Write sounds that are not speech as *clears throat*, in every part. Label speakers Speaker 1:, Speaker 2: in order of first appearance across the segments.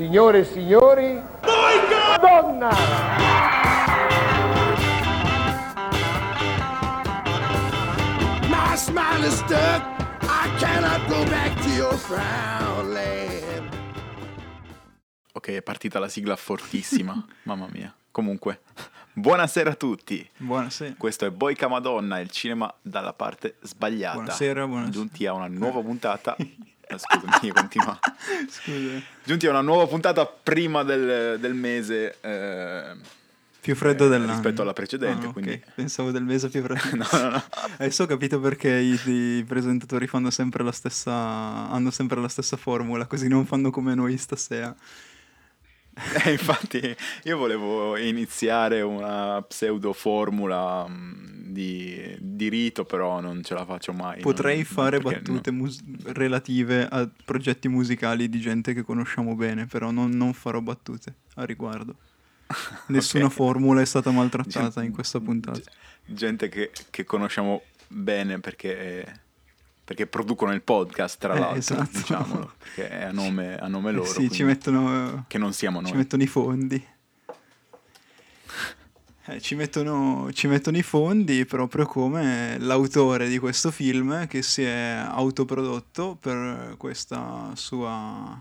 Speaker 1: Signore e signori, Madonna!
Speaker 2: My smile is stuck. I cannot go back to your frown land.
Speaker 3: Ok, è partita la sigla fortissima, *laughs* mamma mia. Comunque, buonasera a tutti.
Speaker 4: Buonasera.
Speaker 3: Questo è Boica Madonna, il cinema dalla parte sbagliata.
Speaker 4: Buonasera, buonasera.
Speaker 3: Giunti a una nuova puntata. *laughs* Eh, Scusami, continua. *laughs*
Speaker 4: Scusa.
Speaker 3: Giunti a una nuova puntata prima del, del mese. eh,
Speaker 4: Più freddo
Speaker 3: eh,
Speaker 4: dell'anno.
Speaker 3: rispetto alla precedente,
Speaker 4: Ah,
Speaker 3: quindi-
Speaker 4: Pensavo del mese più freddo. *laughs*
Speaker 3: No, no, no. *laughs*
Speaker 4: Adesso ho capito perché i, i presentatori fanno sempre la stessa. hanno sempre la stessa formula, così non fanno come noi stasera.
Speaker 3: Eh, infatti, io volevo iniziare una pseudo formula mm, di, di rito, però non ce la faccio mai.
Speaker 4: Potrei
Speaker 3: non-
Speaker 4: fare battute mus- relative a progetti musicali di gente che conosciamo bene, però non, non farò battute a riguardo. *laughs* Nessuna
Speaker 3: Ok.
Speaker 4: formula è stata maltrattata
Speaker 3: Gen-
Speaker 4: in questa puntata.
Speaker 3: Gente che, che conosciamo bene perché, perché producono il podcast, tra
Speaker 4: Eh,
Speaker 3: l'altro,
Speaker 4: esatto.
Speaker 3: diciamolo, perché è a nome, a nome
Speaker 4: Eh
Speaker 3: loro.
Speaker 4: sì, ci mettono.
Speaker 3: Che non siamo noi.
Speaker 4: Ci mettono i fondi. Eh, ci, mettono, ci mettono i fondi proprio come l'autore di questo film che si è autoprodotto per questa sua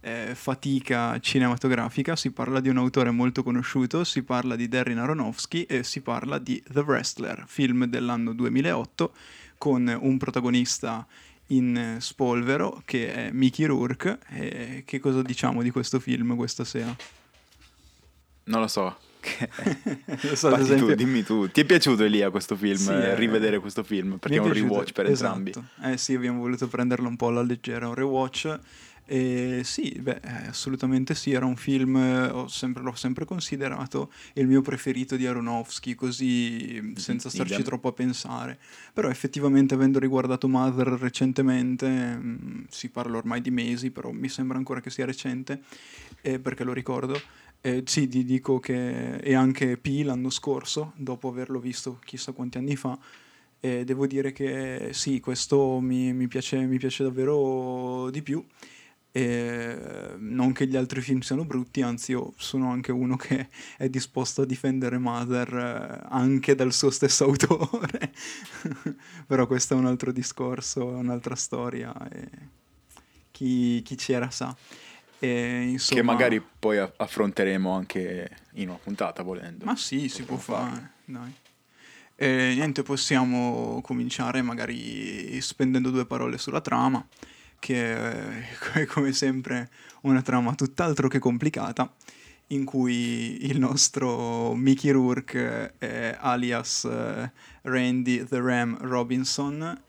Speaker 4: eh, fatica cinematografica. Si parla di un autore molto conosciuto, si parla di Darren Aronofsky e si parla di The Wrestler, film dell'anno 2008 con un protagonista in spolvero che è Mickey Rourke. E che cosa diciamo di questo film questa sera?
Speaker 3: Non lo so. *laughs*
Speaker 4: Lo so,
Speaker 3: tu, dimmi tu. Ti è piaciuto Elia questo film?
Speaker 4: Sì,
Speaker 3: eh,
Speaker 4: eh,
Speaker 3: rivedere questo film? Perché
Speaker 4: Mi
Speaker 3: è un
Speaker 4: piaciuto,
Speaker 3: rewatch per
Speaker 4: esatto.
Speaker 3: entrambi.
Speaker 4: Eh sì, abbiamo voluto prenderlo un po' alla leggera, un rewatch. E sì, beh, eh, assolutamente sì, era un film, eh, ho sempre- l'ho sempre considerato il mio preferito di Aronofsky, così senza starci
Speaker 3: idem.
Speaker 4: troppo a pensare. Però effettivamente avendo riguardato Mother recentemente, mm, si parla ormai di mesi, però mi sembra ancora che sia recente, eh, perché lo ricordo. Eh, sì, ti dico che e anche P l'anno scorso, dopo averlo visto chissà quanti anni fa, e devo dire che sì, questo mi, mi piace, mi piace davvero di più. E non che gli altri film siano brutti, anzi io sono anche uno che è disposto a difendere Mother eh, anche dal suo stesso *laughs* autore. Però questo è un altro discorso, è un'altra storia. E chi, chi c'era sa. E, insomma,
Speaker 3: Che magari poi affronteremo anche in una puntata volendo.
Speaker 4: Ma sì, si può
Speaker 3: farlo.
Speaker 4: fare, dai. E niente, possiamo cominciare magari spendendo due parole sulla trama, che è *laughs* come sempre una trama tutt'altro che complicata, in cui il nostro Mickey Rourke, eh, alias eh, Randy the Ram Robinson,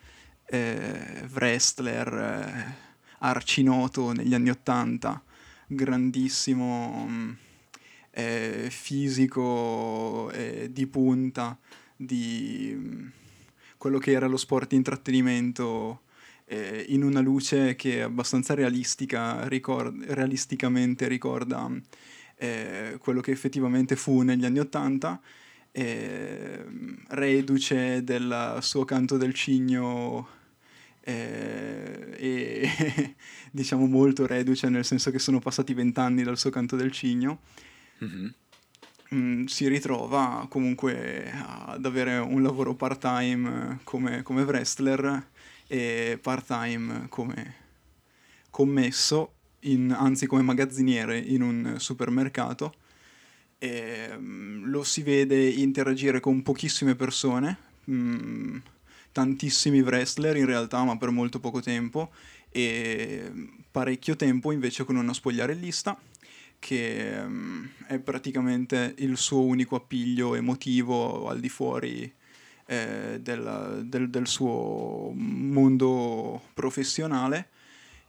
Speaker 4: eh, wrestler eh, arcinoto negli anni Ottanta, grandissimo mm, eh, fisico eh, di punta di mm, quello che era lo sport di intrattenimento eh, in una luce che è abbastanza realistica, ricord- realisticamente ricorda eh, quello che effettivamente fu negli anni Ottanta, eh, reduce del suo canto del cigno eh, e *laughs* diciamo molto reduce nel senso che sono passati vent'anni dal suo canto del cigno
Speaker 3: Mhm.
Speaker 4: mm, si ritrova comunque ad avere un lavoro part-time eh, come, come wrestler e part-time come commesso, in- anzi come magazziniere in un supermercato. E, mm, lo si vede interagire con pochissime persone, mm, tantissimi wrestler in realtà, ma per molto poco tempo, e parecchio tempo invece con una spogliarellista che mm, è praticamente il suo unico appiglio emotivo al di fuori eh, della- del, del suo mondo professionale,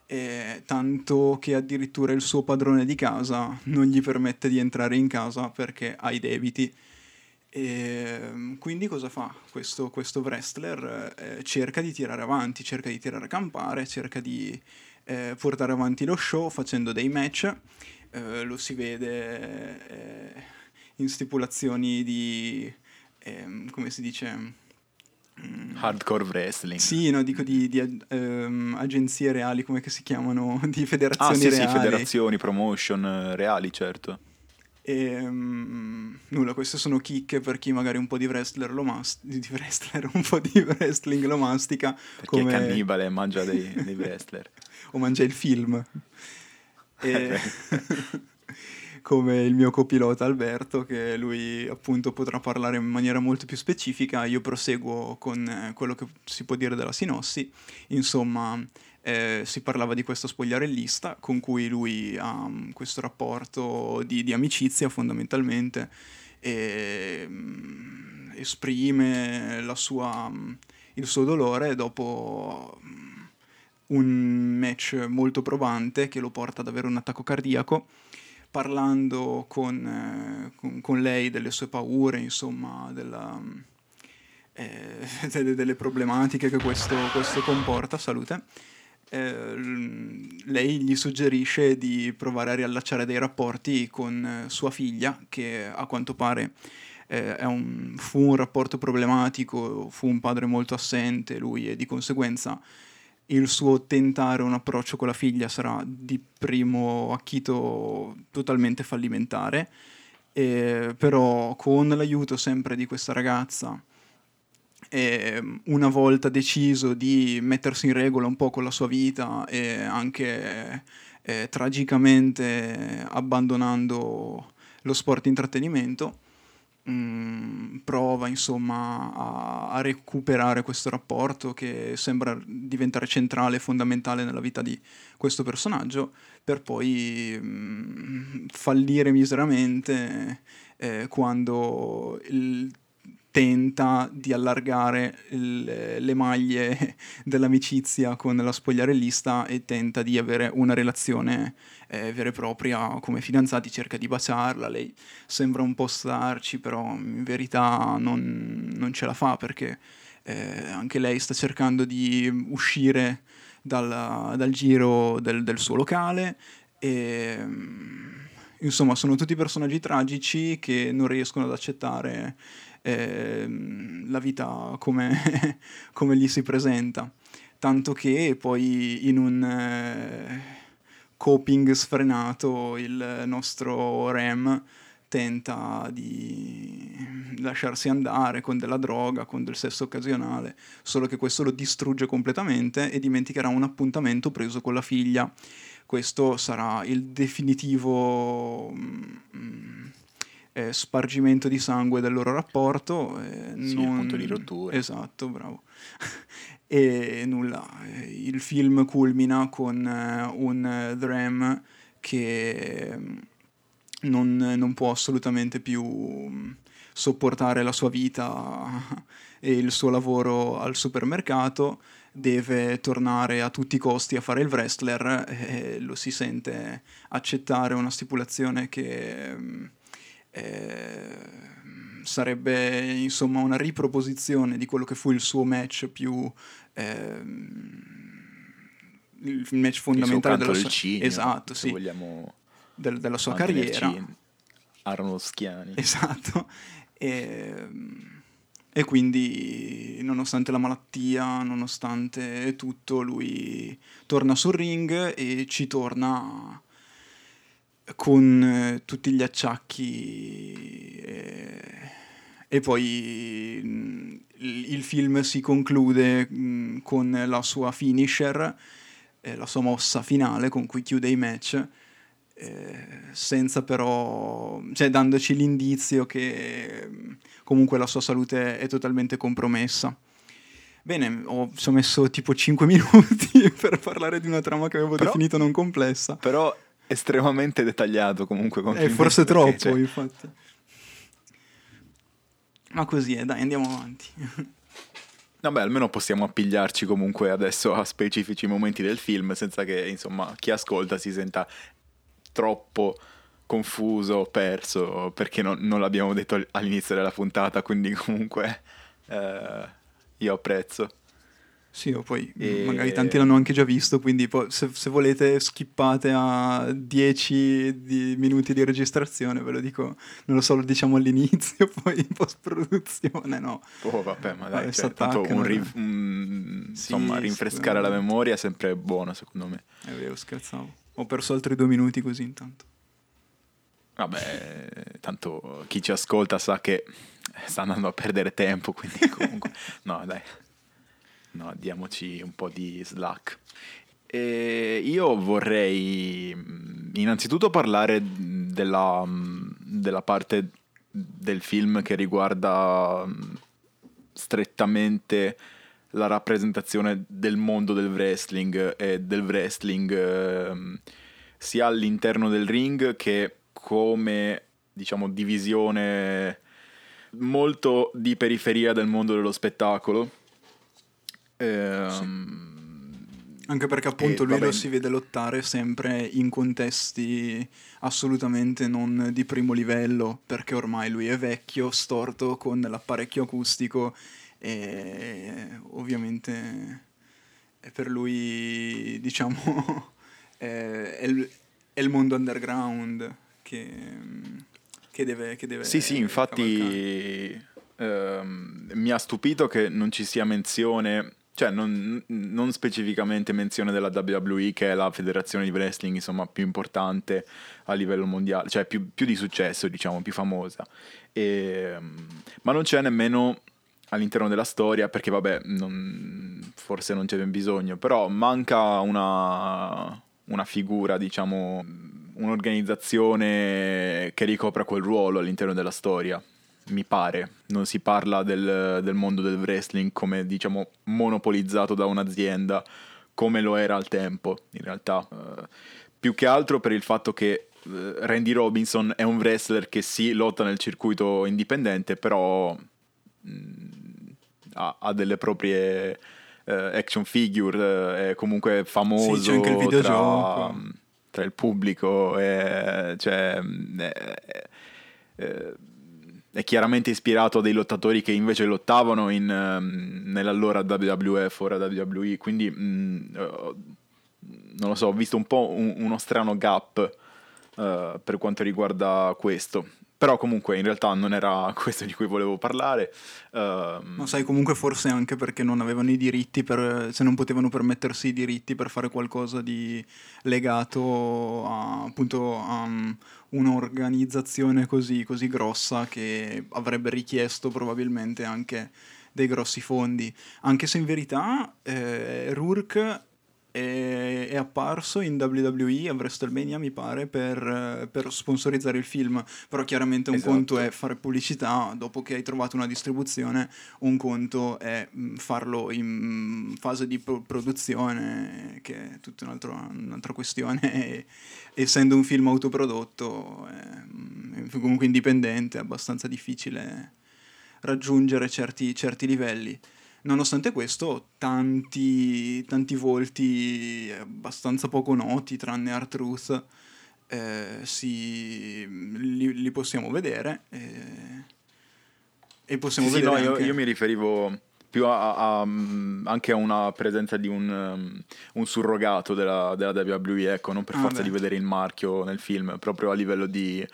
Speaker 4: eh, tanto che addirittura il suo padrone di casa non gli permette di entrare in casa perché ha i debiti. E, quindi cosa fa questo, questo wrestler? Eh, cerca di tirare avanti, cerca di tirare a campare, cerca di eh, portare avanti lo show facendo dei match. Eh, lo si vede eh, in stipulazioni di, ehm, come si dice,
Speaker 3: Hardcore wrestling.
Speaker 4: Sì, no, dico di, di, ehm, agenzie reali, come che si chiamano? *laughs* Di
Speaker 3: Ah,
Speaker 4: federazioni
Speaker 3: sì, sì,
Speaker 4: reali.
Speaker 3: federazioni, promotion eh, reali, certo.
Speaker 4: E, mm, nulla, queste sono chicche per chi magari un po' di wrestler lo mas- di wrestler, *laughs* un po' di wrestling lo mastica.
Speaker 3: Per
Speaker 4: come...
Speaker 3: è cannibale mangia dei, dei *laughs* wrestler.
Speaker 4: o mangia il film. E... come il mio copilota Alberto, che lui appunto potrà parlare in maniera molto più specifica, io proseguo con eh, quello che si può dire della sinossi. Insomma, eh, si parlava di questo spogliarellista con cui lui ha mm, questo rapporto di, di amicizia fondamentalmente e mm, esprime sua, mm, il suo dolore dopo un match molto probante che lo porta ad avere un attacco cardiaco parlando con, eh, con, con lei delle sue paure, insomma, della, eh, *laughs* delle, delle, problematiche che questo, questo comporta, salute, eh, lei gli suggerisce di provare a riallacciare dei rapporti con sua figlia, che a quanto pare eh, un, fu un rapporto problematico, fu un padre molto assente lui e di conseguenza il suo tentare un approccio con la figlia sarà di primo acchito totalmente fallimentare, eh, però con l'aiuto sempre di questa ragazza, eh, una volta deciso di mettersi in regola un po' con la sua vita e anche eh, tragicamente abbandonando lo sport intrattenimento, Mm, prova insomma a, a, recuperare questo rapporto che sembra diventare centrale e fondamentale nella vita di questo personaggio per poi mm, fallire miseramente eh, quando il, tenta di allargare il, le maglie *laughs* dell'amicizia con la spogliarellista e tenta di avere una relazione eh, vera e propria come fidanzati, cerca di baciarla, lei sembra un po' starci, però in verità non, non ce la fa perché eh, anche lei sta cercando di uscire dal, dal giro del, del, suo locale e insomma sono tutti personaggi tragici che non riescono ad accettare eh, la vita come, *laughs* come, gli si presenta. Tanto che poi in un eh, coping sfrenato il nostro Rem tenta di lasciarsi andare con della droga, con del sesso occasionale, solo che questo lo distrugge completamente e dimenticherà un appuntamento preso con la figlia. Questo sarà il definitivo mm, eh, spargimento di sangue del loro rapporto. Eh,
Speaker 3: sì,
Speaker 4: non...
Speaker 3: punto di rottura.
Speaker 4: Esatto, bravo. *laughs* e nulla, il film culmina con uh, un Dram che non, non, può assolutamente più sopportare la sua vita *laughs* e il suo lavoro al supermercato, deve tornare a tutti i costi a fare il wrestler e lo si sente accettare una stipulazione che eh, sarebbe insomma una riproposizione di quello che fu il suo match più eh, il match fondamentale
Speaker 3: della
Speaker 4: sua
Speaker 3: cigno,
Speaker 4: esatto, sì,
Speaker 3: vogliamo
Speaker 4: del, della sua carriera.
Speaker 3: Arnoschiani
Speaker 4: esatto. *laughs* E, e quindi nonostante la malattia nonostante tutto lui torna sul ring e ci torna con eh, tutti gli acciacchi e, e poi mh, il film si conclude mh, con la sua finisher, eh, la sua mossa finale con cui chiude i match, eh, senza però, cioè dandoci l'indizio che mh, comunque la sua salute è totalmente compromessa. Bene, ho, ci ho messo tipo 5 *laughs* minuti per parlare di una trama che avevo
Speaker 3: Però-
Speaker 4: definito non complessa.
Speaker 3: però estremamente dettagliato comunque
Speaker 4: Eh,
Speaker 3: complimenti,
Speaker 4: forse troppo,
Speaker 3: cioè,
Speaker 4: infatti. Ma così è, dai, andiamo avanti. *laughs*
Speaker 3: Vabbè, almeno possiamo appigliarci comunque adesso a specifici momenti del film senza che, insomma, chi ascolta si senta troppo confuso, perso, perché non, non l'abbiamo detto all'inizio della puntata, quindi comunque eh, io apprezzo.
Speaker 4: Sì, o poi
Speaker 3: E-
Speaker 4: magari tanti l'hanno anche già visto, quindi poi se, se volete skippate a 10 di- minuti di registrazione, ve lo dico, non lo so, lo diciamo all'inizio, *laughs* poi in post-produzione, no.
Speaker 3: Oh, vabbè, ma dai, cioè, tanto un ri- un- insomma,
Speaker 4: Sì,
Speaker 3: rinfrescare la memoria è sempre buono, secondo me.
Speaker 4: È vero, scherzavo. Ho perso altri due minuti così intanto.
Speaker 3: Vabbè, tanto chi ci ascolta sa che sta andando a perdere tempo, quindi *laughs* comunque... no, dai. No, diamoci un po' di slack. E io vorrei mh, innanzitutto parlare della, mh, della parte del film che riguarda mh, strettamente la rappresentazione del mondo del wrestling e del wrestling ehm, sia all'interno del ring che come diciamo divisione molto di periferia del mondo dello spettacolo. Ehm,
Speaker 4: Anche perché appunto
Speaker 3: E,
Speaker 4: lui lo si vede lottare sempre in contesti assolutamente non di primo livello, perché ormai lui è vecchio, storto, con l'apparecchio acustico e ovviamente è per lui, diciamo, *laughs* è, è il, è il mondo underground che, che deve, che deve
Speaker 3: Sì, sì, infatti ehm, mi ha stupito che non ci sia menzione, cioè non, non specificamente menzione della WWE, che è la federazione di wrestling insomma più importante a livello mondiale, cioè più, più di successo, diciamo, più famosa. E, ma non c'è nemmeno all'interno della storia, perché vabbè, non- forse non c'è ben bisogno, però manca una, una figura, diciamo, un'organizzazione che ricopra quel ruolo all'interno della storia. Mi pare, non si parla del, del mondo del wrestling come diciamo monopolizzato da un'azienda come lo era al tempo, in realtà. Eh, più che altro per il fatto che eh, Randy Robinson è un wrestler che sì, lotta nel circuito indipendente, però ha, ha delle proprie eh, action figure, è comunque famoso
Speaker 4: Sì, c'è anche il
Speaker 3: tra,
Speaker 4: videogioco.
Speaker 3: tra il pubblico, e, cioè, è, è- è chiaramente ispirato a dei lottatori che invece lottavano in, ehm, nell'allora WWF, ora WWE, quindi mm, eh, non lo so, ho visto un po' un- uno strano gap eh, per quanto riguarda questo. Però comunque in realtà non era *laughs* questo di cui volevo parlare. ehm,
Speaker 4: Ma sai, comunque forse anche perché non avevano i diritti, per, se non potevano permettersi i diritti per fare qualcosa di legato a, appunto a um, un'organizzazione così, così grossa che avrebbe richiesto probabilmente anche dei grossi fondi. Anche se in verità eh, Rourke è, è apparso in WWE a WrestleMania, mi pare, per, eh, per sponsorizzare il film. Però chiaramente un
Speaker 3: Esatto.
Speaker 4: conto è fare pubblicità dopo che hai trovato una distribuzione, un conto è mh, farlo in mh, fase di pro- produzione, che è tutta un'altra, un'altra questione. *laughs* E, essendo un film autoprodotto, è comunque indipendente, è abbastanza difficile raggiungere certi, certi livelli. Nonostante questo, tanti, tanti volti abbastanza poco noti, tranne Art Truth, eh, si, li, li possiamo vedere. eh, e possiamo
Speaker 3: Sì, sì,
Speaker 4: vedere
Speaker 3: no, io,
Speaker 4: anche-
Speaker 3: io mi riferivo più a, a- a, mm, anche a una presenza di un, um, un surrogato della, della WWE, ecco, non per
Speaker 4: Ah,
Speaker 3: forza
Speaker 4: beh.
Speaker 3: di vedere il marchio nel film, proprio a livello di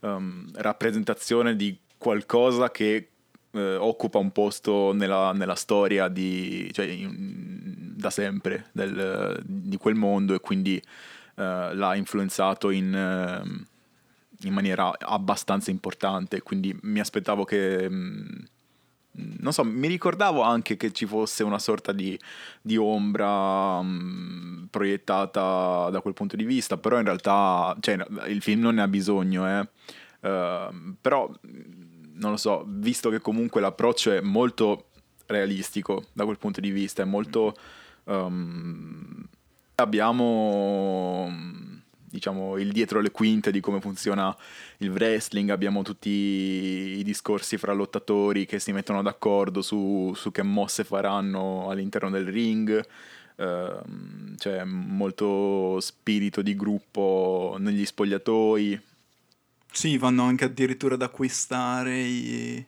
Speaker 3: um, rappresentazione di qualcosa che eh, occupa un posto nella, nella storia di, cioè, in- da sempre del- di quel mondo e quindi eh, l'ha influenzato in... ehm, in maniera abbastanza importante, quindi mi aspettavo che... mh, non so, mi ricordavo anche che ci fosse una sorta di, di ombra mh, proiettata da quel punto di vista, però in realtà cioè, il film non ne ha bisogno, eh. Ehm, però non lo so, visto che comunque l'approccio è molto realistico da quel punto di vista, è molto... ehm, abbiamo diciamo il dietro le quinte di come funziona il wrestling, abbiamo tutti i discorsi fra lottatori che si mettono d'accordo su, su che mosse faranno all'interno del ring, ehm, c'è molto spirito di gruppo negli spogliatoi,
Speaker 4: Sì, vanno anche addirittura ad acquistare i,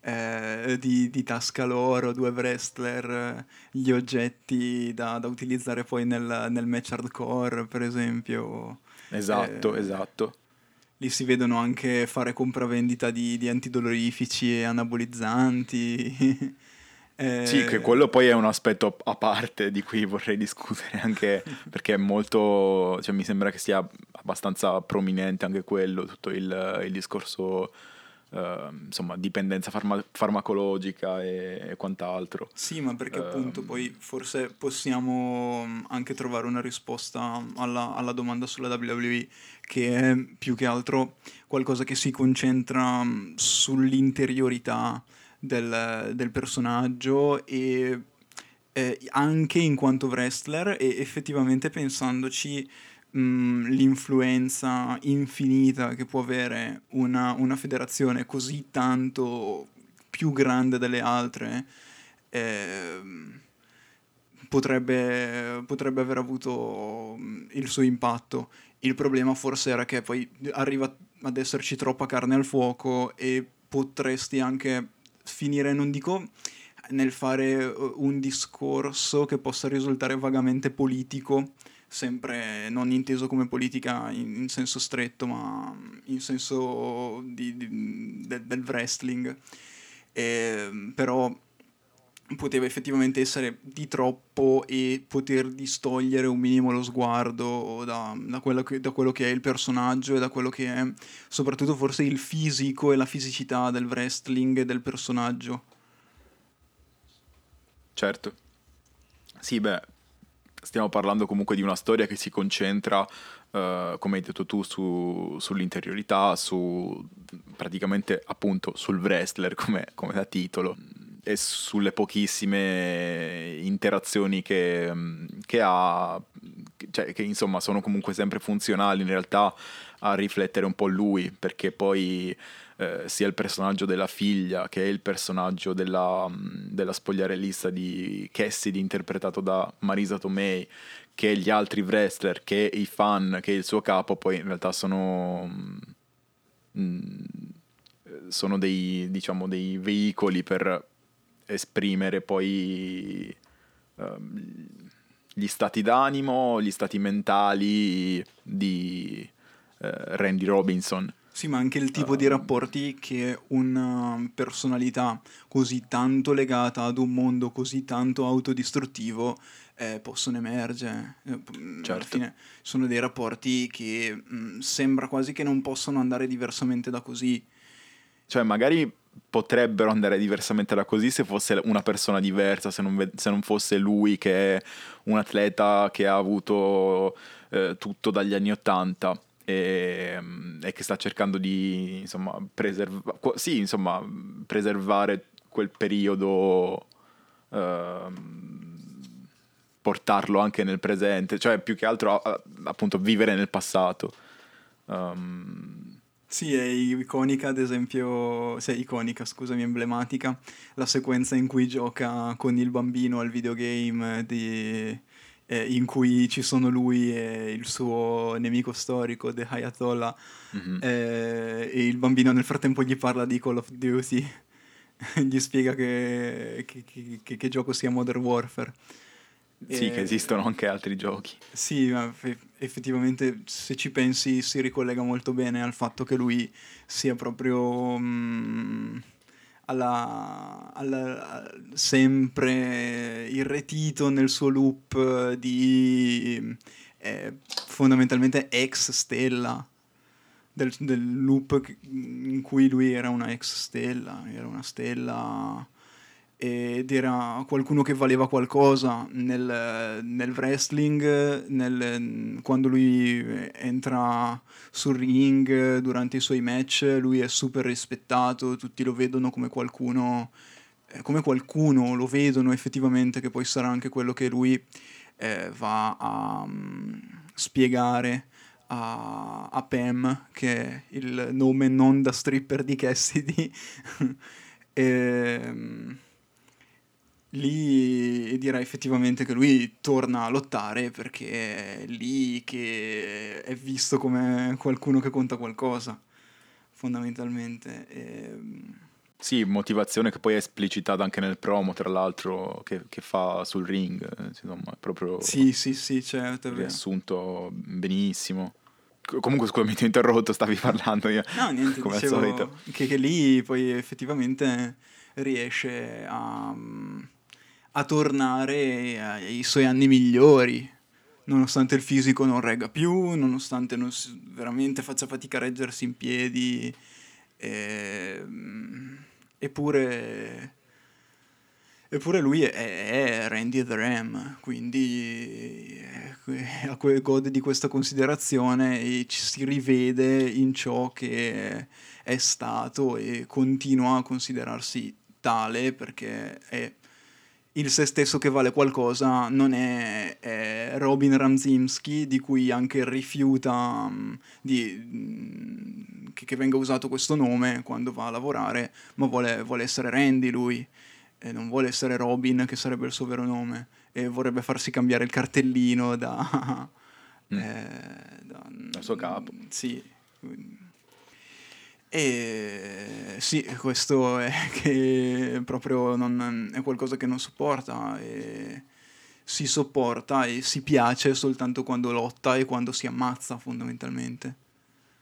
Speaker 4: eh, di, di tasca loro, due wrestler, eh, gli oggetti da, da utilizzare poi nel, nel match hardcore, per esempio.
Speaker 3: Esatto,
Speaker 4: Eh,
Speaker 3: esatto.
Speaker 4: Lì si vedono anche fare compravendita di, di antidolorifici e anabolizzanti. *laughs* Eh,
Speaker 3: Sì, che quello poi è un aspetto a parte di cui vorrei discutere anche perché è molto, cioè mi sembra che sia abbastanza prominente anche quello, tutto il, il discorso, eh, insomma, dipendenza farma- farmacologica e, e quant'altro.
Speaker 4: Sì, ma perché
Speaker 3: Ehm.
Speaker 4: appunto poi forse possiamo anche trovare una risposta alla, alla domanda sulla WWE, che è più che altro qualcosa che si concentra sull'interiorità del, del personaggio e eh, anche in quanto wrestler e effettivamente pensandoci mh, l'influenza infinita che può avere una, una federazione così tanto più grande delle altre ehm, potrebbe, potrebbe aver avuto mh, il suo impatto. Il problema forse era che poi arriva ad esserci troppa carne al fuoco e potresti anche finire, non dico nel fare eh, un discorso che possa risultare vagamente politico, sempre non inteso come politica in, in senso stretto, ma in senso di- di- del- del wrestling. Ehm, però poteva effettivamente essere di troppo e poter distogliere un minimo lo sguardo da, da quello che, da quello che è il personaggio e da quello che è soprattutto forse il fisico e la fisicità del wrestling e del personaggio.
Speaker 3: Certo. Sì, beh, stiamo parlando comunque di una storia che si concentra, eh, come hai detto tu, su- sull'interiorità, su praticamente appunto sul wrestler come, come da titolo e sulle pochissime interazioni che, che ha, cioè che insomma sono comunque sempre funzionali in realtà a riflettere un po' lui, perché poi eh, sia il personaggio della figlia che il personaggio della, della spogliarellista di Cassidy interpretato da Marisa Tomei che gli altri wrestler, che i fan, che il suo capo poi in realtà sono mm, sono dei diciamo dei veicoli per esprimere poi ehm, gli stati d'animo, gli stati mentali di eh, Randy Robinson.
Speaker 4: Sì, ma anche il tipo di rapporti che una personalità così tanto legata ad un mondo così tanto autodistruttivo eh, possono emergere. Eh, Alla
Speaker 3: Certo.
Speaker 4: fine sono dei rapporti che mh, sembra quasi che non possano andare diversamente da così.
Speaker 3: Cioè, magari potrebbero andare diversamente da così se fosse una persona diversa, se non, se non fosse lui che è un atleta che ha avuto eh, tutto dagli anni Ottanta e, e che sta cercando di insomma, preserva- sì, insomma, preservare quel periodo, ehm, portarlo anche nel presente, cioè più che altro appunto vivere nel passato. Ehm,
Speaker 4: Sì, è iconica, ad esempio, sì, iconica, scusami, emblematica, la sequenza in cui gioca con il bambino al videogame di- eh, in cui ci sono lui e il suo nemico storico, The Ayatollah,
Speaker 3: mhm.
Speaker 4: eh, e il bambino nel frattempo gli parla di Call of Duty, *laughs* gli spiega che, che- che- che- gioco sia Modern Warfare.
Speaker 3: Sì,
Speaker 4: E-
Speaker 3: che esistono anche altri giochi.
Speaker 4: sì, ma fe- effettivamente se ci pensi si ricollega molto bene al fatto che lui sia proprio mm, alla, alla- sempre irretito nel suo loop di eh, fondamentalmente ex stella. Del, del loop in cui lui era una ex stella, era una stella ed era qualcuno che valeva qualcosa nel, nel wrestling, nel- quando lui entra sul ring durante i suoi match, lui è super rispettato, tutti lo vedono come qualcuno, eh, come qualcuno lo vedono effettivamente, che poi sarà anche quello che lui eh, va a mm, spiegare a, a Pam, che è il nome non da stripper di Cassidy. *laughs* Ehm, lì direi effettivamente che lui torna a lottare perché è lì che è visto come qualcuno che conta qualcosa, fondamentalmente. Ehm,
Speaker 3: Sì, motivazione che poi è esplicitata anche nel promo, tra l'altro, che, che fa sul ring. eh, Insomma, proprio
Speaker 4: Sì, sì, sì, certo, è vero.
Speaker 3: riassunto benissimo. Co- Comunque, scusami, ti ho interrotto, stavi parlando io.
Speaker 4: No, niente,
Speaker 3: come al
Speaker 4: dicevo
Speaker 3: solito.
Speaker 4: che, che lì poi effettivamente riesce a, a tornare ai suoi anni migliori, nonostante il fisico non regga più, nonostante non si- veramente faccia fatica a reggersi in piedi, ehm, eppure... Eppure lui è, è Randy the Ram, quindi eh, a que- gode di questa considerazione e ci si rivede in ciò che è stato e continua a considerarsi tale perché è il se stesso che vale qualcosa, non è, è Robin Ramzimski di cui anche rifiuta mm, di, mm, che, che venga usato questo nome quando va a lavorare, ma vuole, vuole essere Randy lui e non vuole essere Robin, che sarebbe il suo vero nome, e vorrebbe farsi cambiare il cartellino da... eh, da
Speaker 3: Dal suo capo.
Speaker 4: Sì. E sì, questo è *laughs* che proprio non, è qualcosa che non sopporta si sopporta e si piace soltanto quando lotta e quando si ammazza fondamentalmente.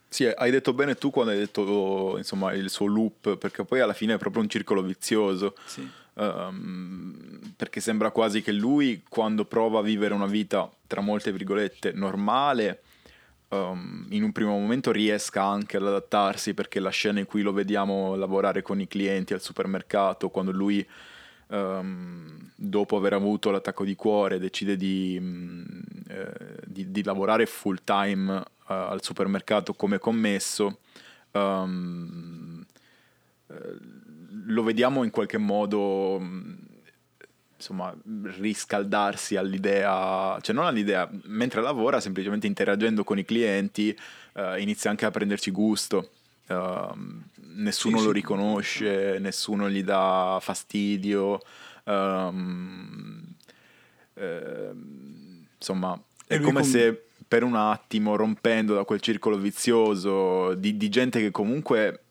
Speaker 3: Sì, hai detto bene tu quando hai detto insomma il suo loop, perché poi alla fine è proprio un circolo vizioso.
Speaker 4: Sì.
Speaker 3: Ehm, perché sembra quasi che lui, quando prova a vivere una vita, tra molte virgolette, normale, ehm, in un primo momento riesca anche ad adattarsi, perché la scena in cui lo vediamo lavorare con i clienti al supermercato, quando lui, ehm, dopo aver avuto l'attacco di cuore, decide di, mm, eh, di- di lavorare full time eh, al supermercato come commesso, ehm, lo vediamo in qualche modo mh, insomma riscaldarsi all'idea cioè non all'idea mentre lavora semplicemente interagendo con i clienti eh, inizia anche a prenderci gusto. Ehm, nessuno
Speaker 4: Sì,
Speaker 3: lo
Speaker 4: sì,
Speaker 3: riconosce nessuno gli dà fastidio. Ehm, ehm, insomma è come
Speaker 4: com-
Speaker 3: se per un attimo rompendo da quel circolo vizioso di, di gente che comunque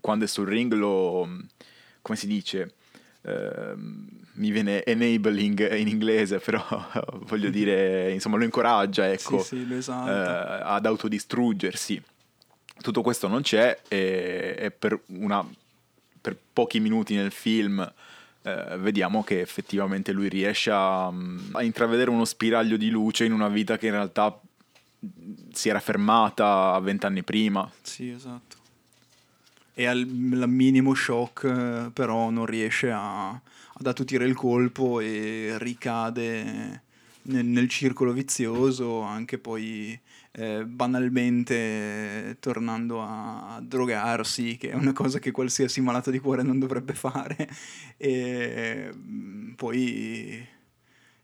Speaker 3: quando è sul ring lo come si dice Ehm, mi viene enabling in inglese però *laughs* voglio dire insomma lo incoraggia ecco
Speaker 4: Sì, sì, lo esalta.
Speaker 3: eh, ad autodistruggersi tutto questo non c'è e, e per, una, per pochi minuti nel film eh, vediamo che effettivamente lui riesce a, a intravedere uno spiraglio di luce in una vita che in realtà si era fermata vent'anni prima.
Speaker 4: Sì, esatto. E al al minimo shock eh, però non riesce a, ad attutire il colpo e ricade nel, nel circolo vizioso, anche poi eh, banalmente tornando a, a drogarsi, che è una cosa che qualsiasi malato di cuore non dovrebbe fare, e mm, poi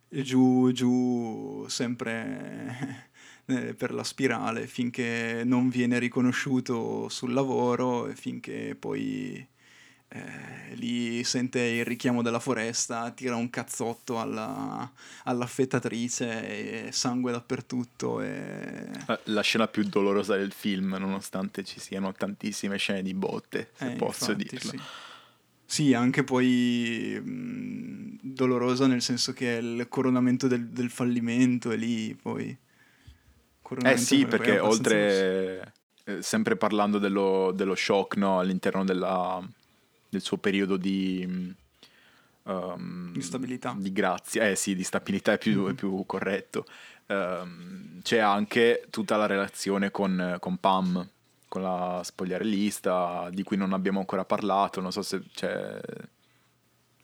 Speaker 4: giù, giù, sempre eh, per la spirale finché non viene riconosciuto sul lavoro e finché poi eh, lì sente il richiamo della foresta, tira un cazzotto alla, all'affettatrice e sangue dappertutto e...
Speaker 3: Eh, La scena più dolorosa del film, nonostante ci siano tantissime scene di botte, se
Speaker 4: Eh,
Speaker 3: posso
Speaker 4: infatti,
Speaker 3: dirlo.
Speaker 4: Sì. Sì, anche poi mh, dolorosa nel senso che è il coronamento del, del fallimento è lì poi.
Speaker 3: Eh sì, perché oltre, eh, sempre parlando dello, dello shock no, all'interno della- del suo periodo di... mm, um,
Speaker 4: Di stabilità.
Speaker 3: Di grazia, eh sì, di stabilità è più, è più corretto. Ehm, c'è anche tutta la relazione con, con Pam, con la spogliarellista, di cui non abbiamo ancora parlato, non so se c'è...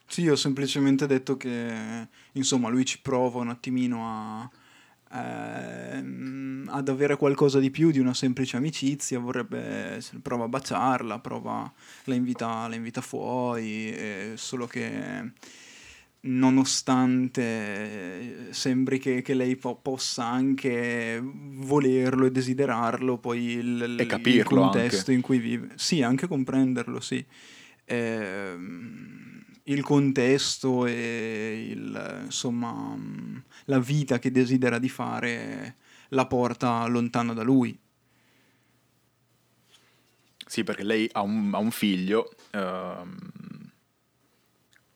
Speaker 4: Sì, ho semplicemente detto che insomma lui ci prova un attimino a, ehm, ad avere qualcosa di più di una semplice amicizia, vorrebbe, prova a baciarla, prova, la invita, la invita fuori, eh, solo che nonostante sembri che, che lei po- possa anche volerlo e desiderarlo, poi il,
Speaker 3: E capirlo
Speaker 4: il contesto
Speaker 3: anche.
Speaker 4: in cui vive, sì, anche comprenderlo, sì. Ehm, il contesto e il, insomma, la vita che desidera di fare la porta lontano da lui.
Speaker 3: Sì, perché lei ha un, ha un figlio ehm,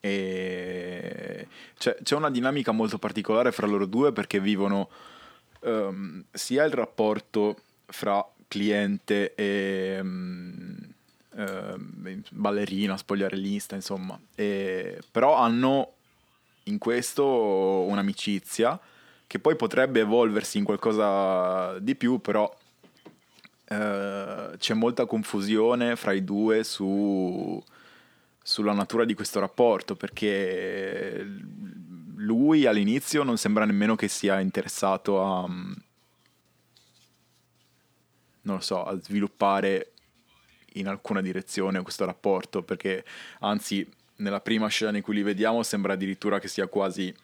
Speaker 3: e c'è, c'è una dinamica molto particolare fra loro due perché vivono ehm, sia il rapporto fra cliente e ehm, ehm, ballerina, spogliarellista, insomma, e- però hanno in questo un'amicizia che poi potrebbe evolversi in qualcosa di più, però eh, c'è molta confusione fra i due su- sulla natura di questo rapporto, perché lui all'inizio non sembra nemmeno che sia interessato a, non lo so, a sviluppare in alcuna direzione questo rapporto, perché anzi nella prima scena in cui li vediamo sembra addirittura che sia quasi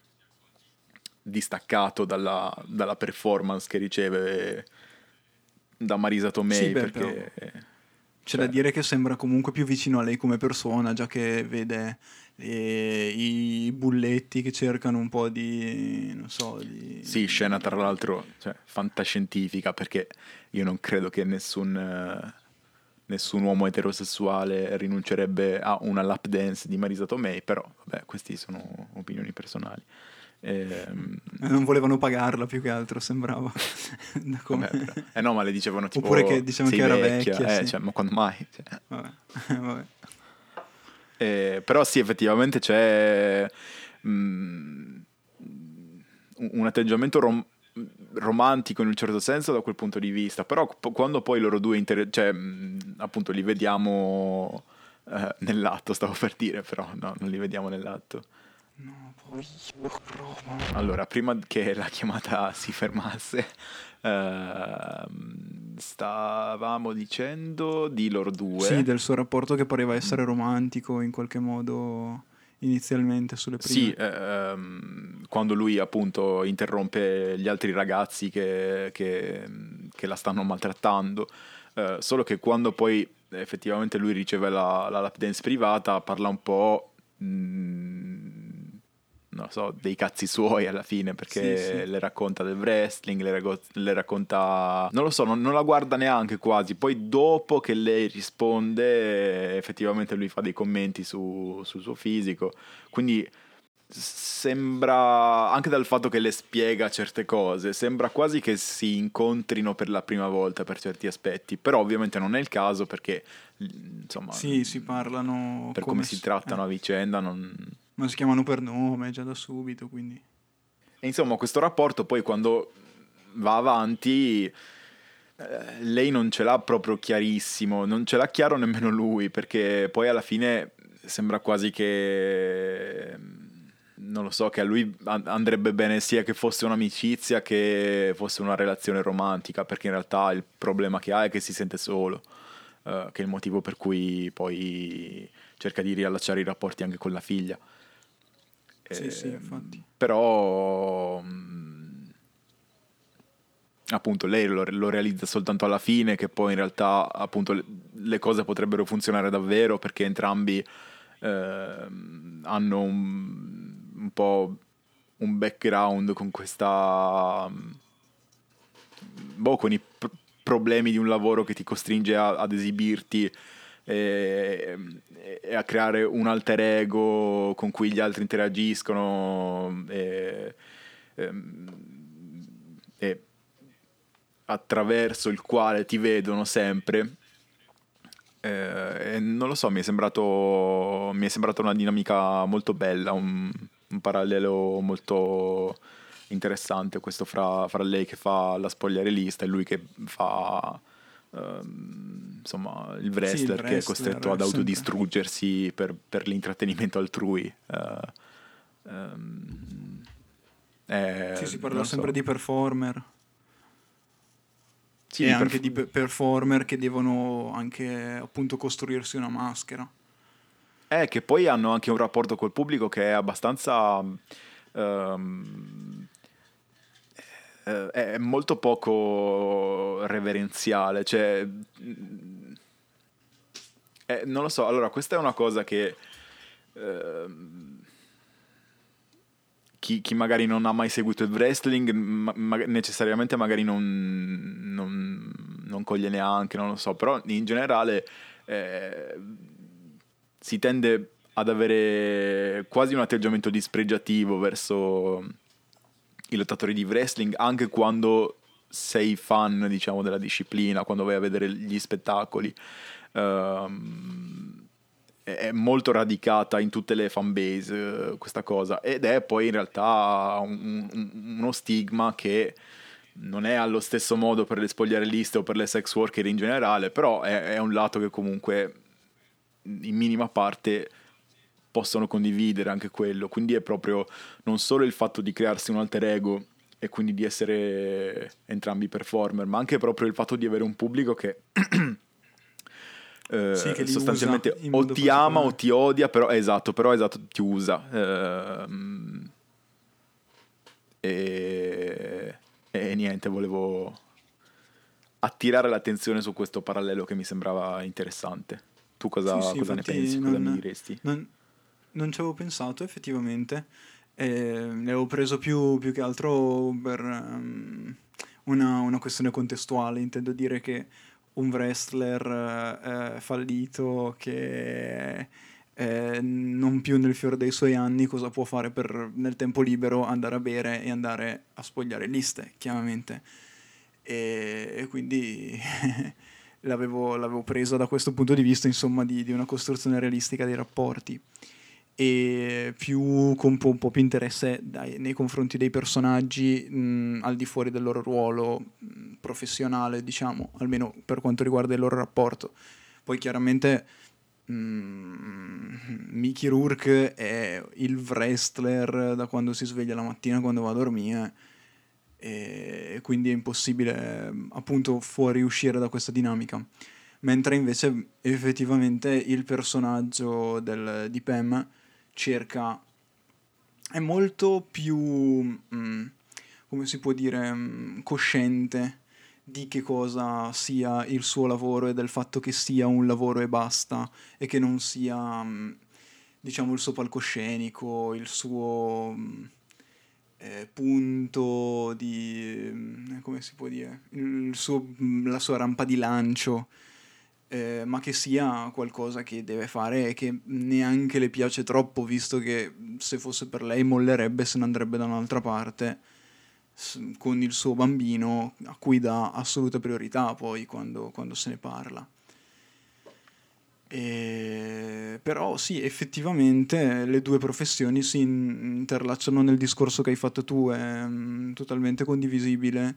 Speaker 3: distaccato dalla, dalla performance che riceve da Marisa Tomei,
Speaker 4: Sì, beh,
Speaker 3: perché...
Speaker 4: C'è
Speaker 3: Cioè-
Speaker 4: da dire che sembra comunque più vicino a lei come persona, già che vede eh, i bulletti che cercano un po' di, non so, di...
Speaker 3: Sì, scena tra l'altro cioè, fantascientifica perché io non credo che nessun, eh, nessun uomo eterosessuale rinuncerebbe a una lap dance di Marisa Tomei, però vabbè, queste sono opinioni personali.
Speaker 4: Eh, Non volevano pagarla più che altro, sembrava. *laughs* Da come-
Speaker 3: vabbè, eh no, ma le dicevano tipo
Speaker 4: Oppure che dicevano
Speaker 3: "Sei
Speaker 4: che era vecchia,
Speaker 3: eh,
Speaker 4: sì.
Speaker 3: cioè, ma quando mai? Cioè,
Speaker 4: Vabbè, *laughs* vabbè.
Speaker 3: Eh, però sì, effettivamente c'è mm, un un atteggiamento rom- romantico in un certo senso da quel punto di vista, però quando poi loro due, inter- cioè mm, appunto li vediamo eh, nell'atto, stavo per dire, però no, non li vediamo nell'atto.
Speaker 4: No, Roma.
Speaker 3: Allora, prima che la chiamata si fermasse, ehm, stavamo dicendo di loro due.
Speaker 4: Sì, del suo rapporto che pareva essere romantico in qualche modo inizialmente sulle prime.
Speaker 3: Sì, ehm, quando lui appunto interrompe gli altri ragazzi che, che- che la stanno maltrattando, eh, solo che quando poi effettivamente lui riceve la, la lap dance privata parla un po', mm, non so, dei cazzi suoi alla fine perché
Speaker 4: Sì, sì.
Speaker 3: le racconta del wrestling, le, rago- le racconta, non lo so, non, non la guarda neanche quasi, poi dopo che lei risponde effettivamente lui fa dei commenti su- sul suo fisico, quindi sembra anche dal fatto che le spiega certe cose, sembra quasi che si incontrino per la prima volta per certi aspetti, però ovviamente non è il caso perché insomma
Speaker 4: Sì, si parlano
Speaker 3: per come,
Speaker 4: come
Speaker 3: si trattano
Speaker 4: eh,
Speaker 3: a vicenda non...
Speaker 4: ma si chiamano per nome già da subito, quindi...
Speaker 3: E insomma, questo rapporto poi quando va avanti, eh, lei non ce l'ha proprio chiarissimo, non ce l'ha chiaro nemmeno lui, perché poi alla fine sembra quasi che, non lo so, che a lui an- andrebbe bene sia che fosse un'amicizia che fosse una relazione romantica, perché in realtà il problema che ha è che si sente solo, eh, che è il motivo per cui poi cerca di riallacciare i rapporti anche con la figlia.
Speaker 4: Sì, sì,
Speaker 3: Ehm,
Speaker 4: infatti.
Speaker 3: Però mh, appunto lei lo, lo realizza soltanto alla fine che poi in realtà appunto le, le cose potrebbero funzionare davvero perché entrambi ehm, hanno un, un po' un background con questa mh, boh, con i pr- problemi di un lavoro che ti costringe a- ad esibirti e, e a creare un alter ego con cui gli altri interagiscono e, ehm, e attraverso il quale ti vedono sempre. Eh, non lo so, mi è sembrato, mi è sembrata una dinamica molto bella, un, un parallelo molto interessante questo fra, fra lei che fa la spogliarellista e lui che fa ehm, insomma il wrestler, che è
Speaker 4: wrestler,
Speaker 3: costretto ad
Speaker 4: sempre.
Speaker 3: autodistruggersi per, per l'intrattenimento altrui. Eh, ehm, eh,
Speaker 4: Sì, si parla
Speaker 3: non so.
Speaker 4: sempre di performer.
Speaker 3: Sì,
Speaker 4: e
Speaker 3: di
Speaker 4: anche
Speaker 3: perf-
Speaker 4: di pe- performer che devono anche appunto costruirsi una maschera.
Speaker 3: Eh, che poi hanno anche un rapporto col pubblico che è abbastanza... eh, è molto poco reverenziale, cioè... mm, eh, non lo so, allora questa è una cosa che... ehm, chi, chi magari non ha mai seguito il wrestling ma- ma- necessariamente magari non, non, non coglie neanche, non lo so, però in generale eh, si tende ad avere quasi un atteggiamento dispregiativo verso i lottatori di wrestling anche quando sei fan, diciamo, della disciplina, quando vai a vedere gli spettacoli. Um, è molto radicata in tutte le fanbase uh, questa cosa ed è poi in realtà un, un, uno stigma che non è allo stesso modo per le spogliarelliste o per le sex worker in generale, però è, è un lato che comunque in minima parte possono condividere anche quello. Quindi è proprio non solo il fatto di crearsi un alter ego e quindi di essere entrambi performer, ma anche proprio il fatto di avere un pubblico che, *clears throat* eh, sì, che sostanzialmente o ti ama o ti odia, però esatto, però esatto, ti usa. Eh, e, e niente, volevo attirare l'attenzione su questo parallelo che mi sembrava interessante. Tu cosa, sì, sì, cosa ne pensi? Non, cosa mi diresti?
Speaker 4: Non, non ci avevo pensato effettivamente. E ne avevo preso più, più che altro per um, una, una, questione contestuale. Intendo dire che un wrestler eh, fallito che è non più nel fiore dei suoi anni, cosa può fare per nel tempo libero andare a bere e andare a spogliare liste, chiaramente. E, e quindi *laughs* l'avevo, l'avevo presa da questo punto di vista, insomma, di, di una costruzione realistica dei rapporti e più con un po' più interesse dai, nei confronti dei personaggi mh, al di fuori del loro ruolo mh, professionale, diciamo, almeno per quanto riguarda il loro rapporto. Poi chiaramente mh, Mickey Rourke è il wrestler da quando si sveglia la mattina quando va a dormire e quindi è impossibile appunto fuoriuscire da questa dinamica. Mentre invece effettivamente il personaggio del, di Pam cerca è molto più mm, come si può dire mm, cosciente di che cosa sia il suo lavoro e del fatto che sia un lavoro e basta e che non sia mm, diciamo il suo palcoscenico il suo eh, punto di come si può dire suo, la sua rampa di lancio eh, ma che sia qualcosa che deve fare e che neanche le piace troppo, visto che se fosse per lei mollerebbe se ne andrebbe da un'altra parte con il suo bambino a cui dà assoluta priorità poi quando, quando se ne parla. E... Però sì, effettivamente le due professioni si interlacciano nel discorso che hai fatto tu, è um, totalmente condivisibile.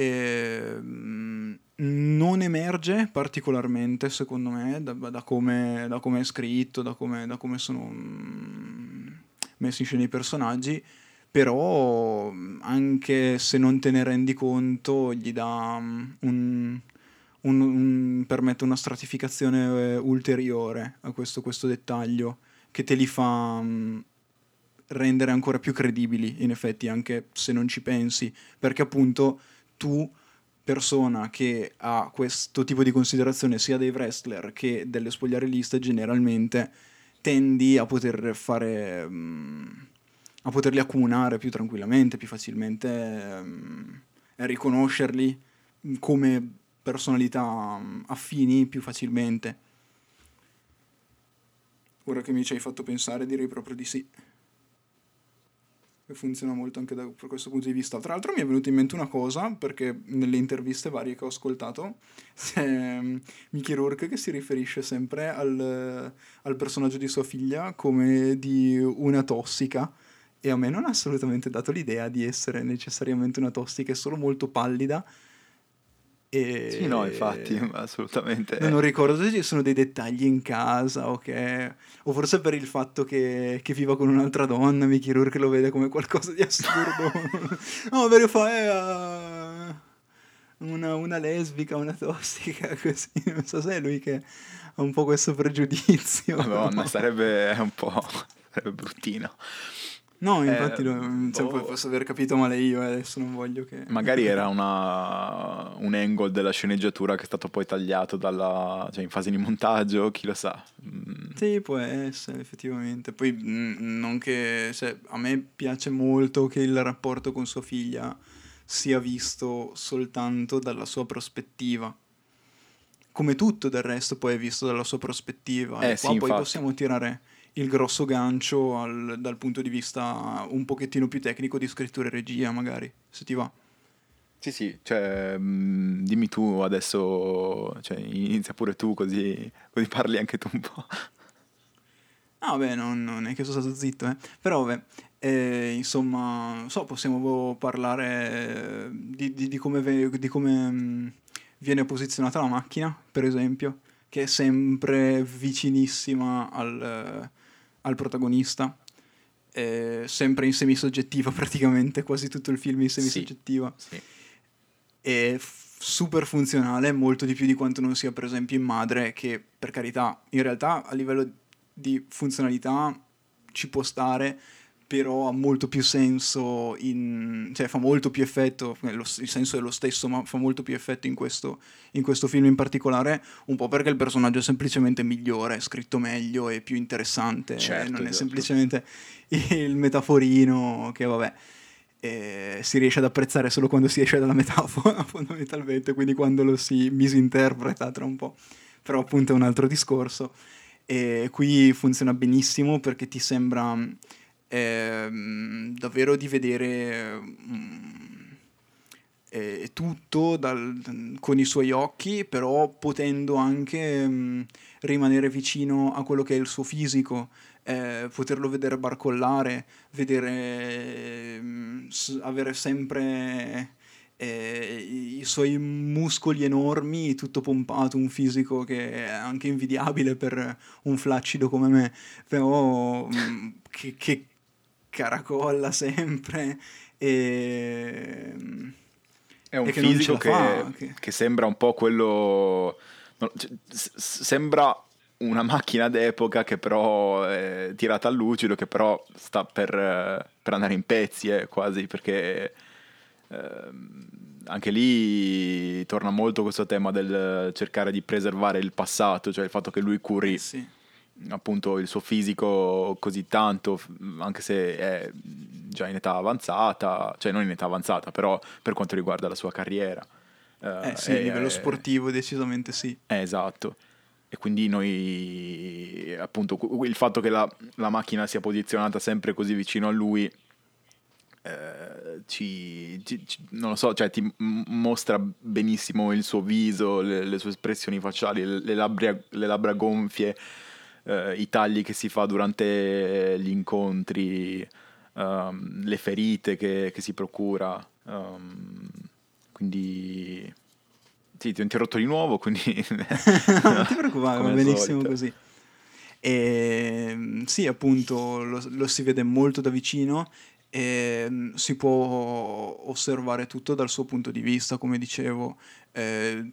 Speaker 4: E, um, non emerge particolarmente, secondo me, da, da, come, da come, è scritto, da come, da come sono mm, messi in scena i personaggi, però anche se non te ne rendi conto, gli dà mm, un, un, un, permette una stratificazione eh, ulteriore a questo, questo, dettaglio che te li fa rendere ancora più credibili, in effetti, anche se non ci pensi, perché appunto tu persona che ha questo tipo di considerazione sia dei wrestler che delle spogliarelliste generalmente tendi a poter fare um, a poterli accomunare più tranquillamente, più facilmente e riconoscerli come personalità um, affini più facilmente. Ora che mi ci hai fatto pensare direi proprio di sì funziona molto anche da questo punto di vista. Tra l'altro mi è venuta in mente una cosa, perché nelle interviste varie che ho ascoltato *laughs* c'è mm, Mickey Rourke che si riferisce sempre al, al personaggio di sua figlia come di una tossica e a me non ha assolutamente dato l'idea di essere necessariamente una tossica, è solo molto pallida e...
Speaker 3: Sì, no, infatti, assolutamente.
Speaker 4: Non ricordo se ci sono dei dettagli in casa o che... O forse per il fatto che, che viva con un'altra donna, Mickey Rourke lo vede come qualcosa di assurdo. *laughs* no, perché fa... Eh, una, una lesbica, una tossica, *laughs* così. Non so se è lui che ha un po' questo pregiudizio.
Speaker 3: Madonna, *laughs* sarebbe un po'... sarebbe bruttino.
Speaker 4: No, infatti
Speaker 3: Eh,
Speaker 4: lo- cioè, poi posso aver capito male io, eh, adesso non voglio che...
Speaker 3: Magari era *laughs* una, un angle della sceneggiatura che è stato poi tagliato dalla, cioè in fase di montaggio, chi lo sa. Mm,
Speaker 4: Sì, può essere, effettivamente. Poi mm, non che... cioè, a me piace molto che il rapporto con sua figlia sia visto soltanto dalla sua prospettiva. Come tutto del resto poi è visto dalla sua prospettiva.
Speaker 3: Eh,
Speaker 4: e
Speaker 3: sì,
Speaker 4: qua poi
Speaker 3: infatti.
Speaker 4: possiamo tirare il grosso gancio al- dal punto di vista un pochettino più tecnico di scrittura e regia, magari, se ti va.
Speaker 3: Sì, sì, cioè, mm, dimmi tu adesso, cioè, inizia pure tu così, così parli anche tu un po'. *laughs*
Speaker 4: Ah, beh, non, non è che sono stato zitto, eh. Però, vabbè, eh, insomma, so, possiamo parlare di, di- di come, ve- di come, mh, viene posizionata la macchina, per esempio, che è sempre vicinissima al, al protagonista. eh, sempre in semisoggettiva *laughs* praticamente, quasi tutto il film in semisoggettiva.
Speaker 3: Sì.
Speaker 4: È f- super funzionale, molto di più di quanto non sia per esempio in Madre, che per carità, in realtà a livello di funzionalità ci può stare, però ha molto più senso, in, cioè fa molto più effetto, eh, lo- il senso è lo stesso, ma fa molto più effetto in questo, in questo film in particolare, un po' perché il personaggio è semplicemente migliore, è scritto meglio e più interessante,
Speaker 3: Certo,
Speaker 4: non è
Speaker 3: esatto.
Speaker 4: semplicemente il metaforino che vabbè eh, si riesce ad apprezzare solo quando si esce dalla metafora *laughs* fondamentalmente, quindi quando lo si misinterpreta tra un po', però appunto è un altro discorso. E qui funziona benissimo perché ti sembra ehm, davvero di vedere mm, eh, tutto dal- con i suoi occhi, però potendo anche mm, rimanere vicino a quello che è il suo fisico, eh, poterlo vedere barcollare, vedere, mm, s- avere sempre eh, i suoi muscoli enormi, tutto pompato, un fisico che è anche invidiabile per un flaccido come me, però mm, che, che caracolla *laughs* sempre e...
Speaker 3: È un
Speaker 4: E che
Speaker 3: fisico che,
Speaker 4: fa, che-
Speaker 3: che sembra un po' quello... cioè, sembra una macchina d'epoca che però è tirata al lucido, che però sta per, eh, per andare in pezzi, eh, quasi, perché ehm, anche lì torna molto questo tema del cercare di preservare il passato, cioè il fatto che lui curi
Speaker 4: Sì.
Speaker 3: Appunto il suo fisico così tanto, anche se è già in età avanzata, cioè non in età avanzata, però per quanto riguarda la sua carriera.
Speaker 4: Eh sì, a livello
Speaker 3: è-
Speaker 4: sportivo decisamente sì.
Speaker 3: eh, esatto. E quindi noi, appunto, il fatto che la, la macchina sia posizionata sempre così vicino a lui, eh, ci, ci- non lo so, cioè ti mostra benissimo il suo viso, le, le sue espressioni facciali, le, le labbra, le labbra gonfie, eh, i tagli che si fa durante gli incontri, ehm, le ferite che, che si procura. ehm, quindi sì, ti ho interrotto di nuovo, quindi... *laughs* *laughs*
Speaker 4: non ti preoccupare, va benissimo
Speaker 3: solito.
Speaker 4: così. E, sì, appunto, lo, lo si vede molto da vicino e si può osservare tutto dal suo punto di vista, come dicevo, eh,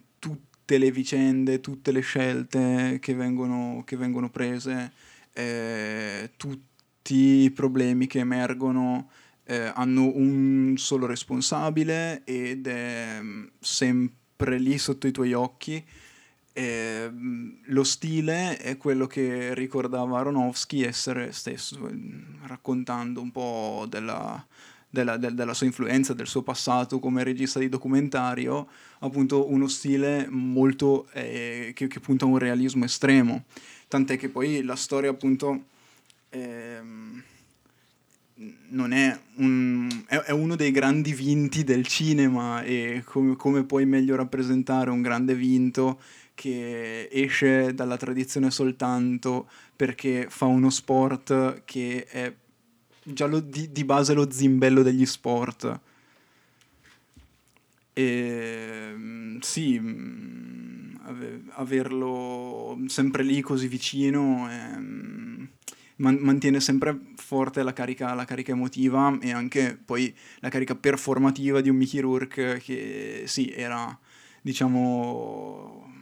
Speaker 4: tutte le vicende, tutte le scelte che vengono, che vengono prese, eh, tutti i problemi che emergono eh, hanno un solo responsabile ed è mm, sempre lì sotto i tuoi occhi. E, mm, lo stile è quello che ricordava Aronofsky essere stesso, mm, raccontando un po' della, della- del- della sua influenza, del suo passato come regista di documentario, appunto uno stile molto eh, che, che punta a un realismo estremo. Tant'è che poi la storia appunto ehm, non è, un, è uno dei grandi vinti del cinema e come, come puoi meglio rappresentare un grande vinto che esce dalla tradizione soltanto perché fa uno sport che è già lo- di, di base lo zimbello degli sport. E mm, sì, mm, ave- averlo sempre lì così vicino ehm, man- mantiene sempre forte la carica, la carica emotiva e anche poi la carica performativa di un Mickey Rourke che sì, era diciamo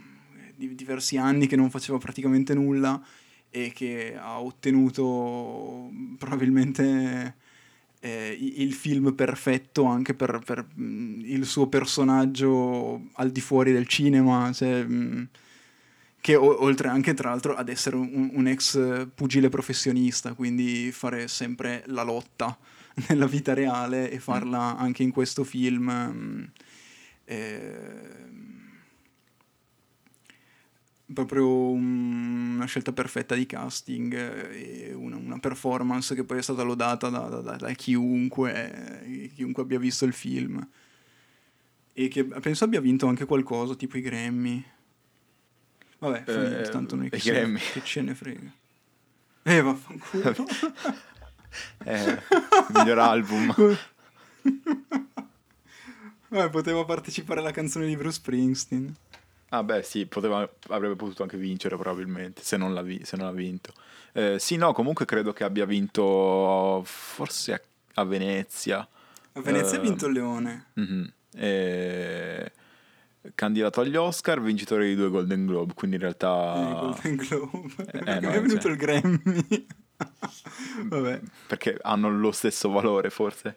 Speaker 4: di diversi anni che non faceva praticamente nulla e che ha ottenuto probabilmente eh, il film perfetto anche per, per, il suo personaggio al di fuori del cinema, cioè, che o- oltre anche tra l'altro ad essere un, un ex pugile professionista, quindi fare sempre la lotta *laughs* nella vita reale e farla anche in questo film. ehm, proprio un- una scelta perfetta di casting eh, e una, una performance che poi è stata lodata da, da- da- chiunque, eh, chiunque abbia visto il film. E che penso abbia vinto anche qualcosa tipo i Grammy. Vabbè
Speaker 3: Eh,
Speaker 4: tanto noi che,
Speaker 3: Grammy.
Speaker 4: che ce ne frega. Eh vaffanculo. *laughs*
Speaker 3: Eh, miglior album. *laughs*
Speaker 4: vabbè poteva partecipare alla canzone di Bruce Springsteen
Speaker 3: Ah beh sì, poteva- avrebbe potuto anche vincere probabilmente, se non l'ha, vi- se non l'ha vinto. Eh, sì, no, comunque credo che abbia vinto forse a, a Venezia.
Speaker 4: a Venezia ha
Speaker 3: Eh,
Speaker 4: vinto il Leone
Speaker 3: mhm. Eh, candidato agli Oscar, vincitore di due Golden Globe, quindi in realtà...
Speaker 4: Eh, Golden Globe
Speaker 3: Eh,
Speaker 4: perché
Speaker 3: no,
Speaker 4: è venuto
Speaker 3: cioè-
Speaker 4: il Grammy *laughs* vabbè
Speaker 3: Perché hanno lo stesso valore forse.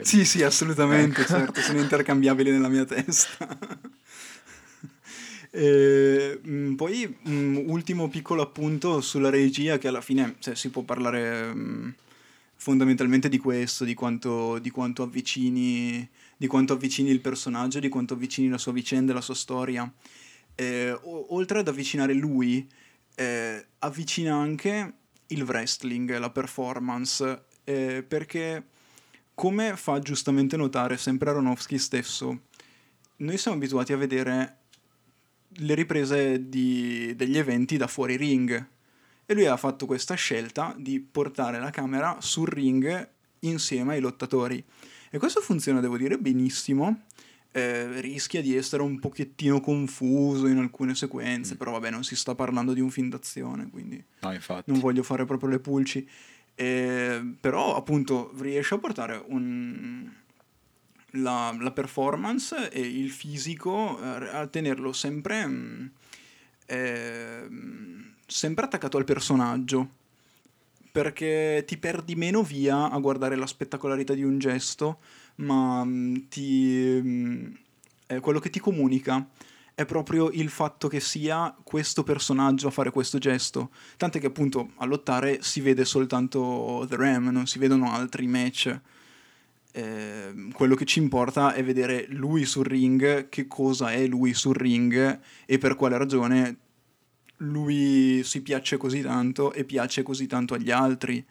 Speaker 4: Sì, sì, assolutamente,
Speaker 3: Ecco.
Speaker 4: certo, sono *laughs* intercambiabili nella mia testa. E, mh, poi, mh, ultimo piccolo appunto sulla regia, che alla fine cioè, si può parlare mh, fondamentalmente di questo, di quanto, di quanto avvicini, di quanto avvicini il personaggio, di quanto avvicini la sua vicenda la sua storia. Eh, oltre ad avvicinare lui, eh, avvicina anche il wrestling, la performance, eh, perché come fa giustamente notare sempre Aronofsky stesso, noi siamo abituati a vedere le riprese di- degli eventi da fuori ring e lui ha fatto questa scelta di portare la camera sul ring insieme ai lottatori e questo funziona devo dire benissimo eh, rischia di essere un pochettino confuso in alcune sequenze però vabbè non si sta parlando di un film d'azione quindi
Speaker 3: No, infatti.
Speaker 4: non voglio fare proprio le pulci. Eh, però appunto riesce a portare un- la, la performance e il fisico eh, a tenerlo sempre, mm, ehm, sempre attaccato al personaggio. Perché ti perdi meno via a guardare la spettacolarità di un gesto, ma mm, ti, mm, eh, quello che ti comunica è proprio il fatto che sia questo personaggio a fare questo gesto. Tant'è che appunto a lottare si vede soltanto The Ram, non si vedono altri match. Eh, quello che ci importa è vedere lui sul ring, che cosa è lui sul ring e per quale ragione lui si piace così tanto e piace così tanto agli altri.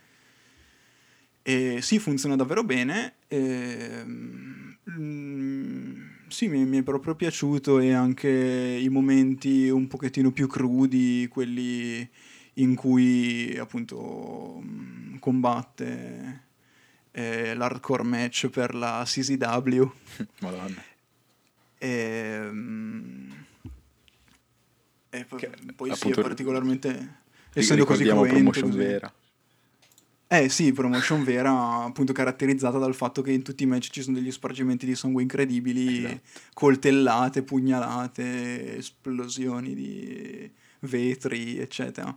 Speaker 4: E sì, funziona davvero bene. ehm, mm, sì, mi, mi è proprio piaciuto e anche i momenti un pochettino più crudi, quelli in cui appunto mm, combatte eh, l'hardcore match per la CCW. *laughs*
Speaker 3: Madonna.
Speaker 4: Ehm, E, poi,
Speaker 3: Che,
Speaker 4: poi sì, è particolarmente... Essendo così cruento,
Speaker 3: promotion
Speaker 4: così-
Speaker 3: vera.
Speaker 4: Eh sì, promotion vera, appunto caratterizzata dal fatto che in tutti i match ci sono degli spargimenti di sangue incredibili,
Speaker 3: Esatto.
Speaker 4: coltellate, pugnalate, esplosioni di vetri, eccetera.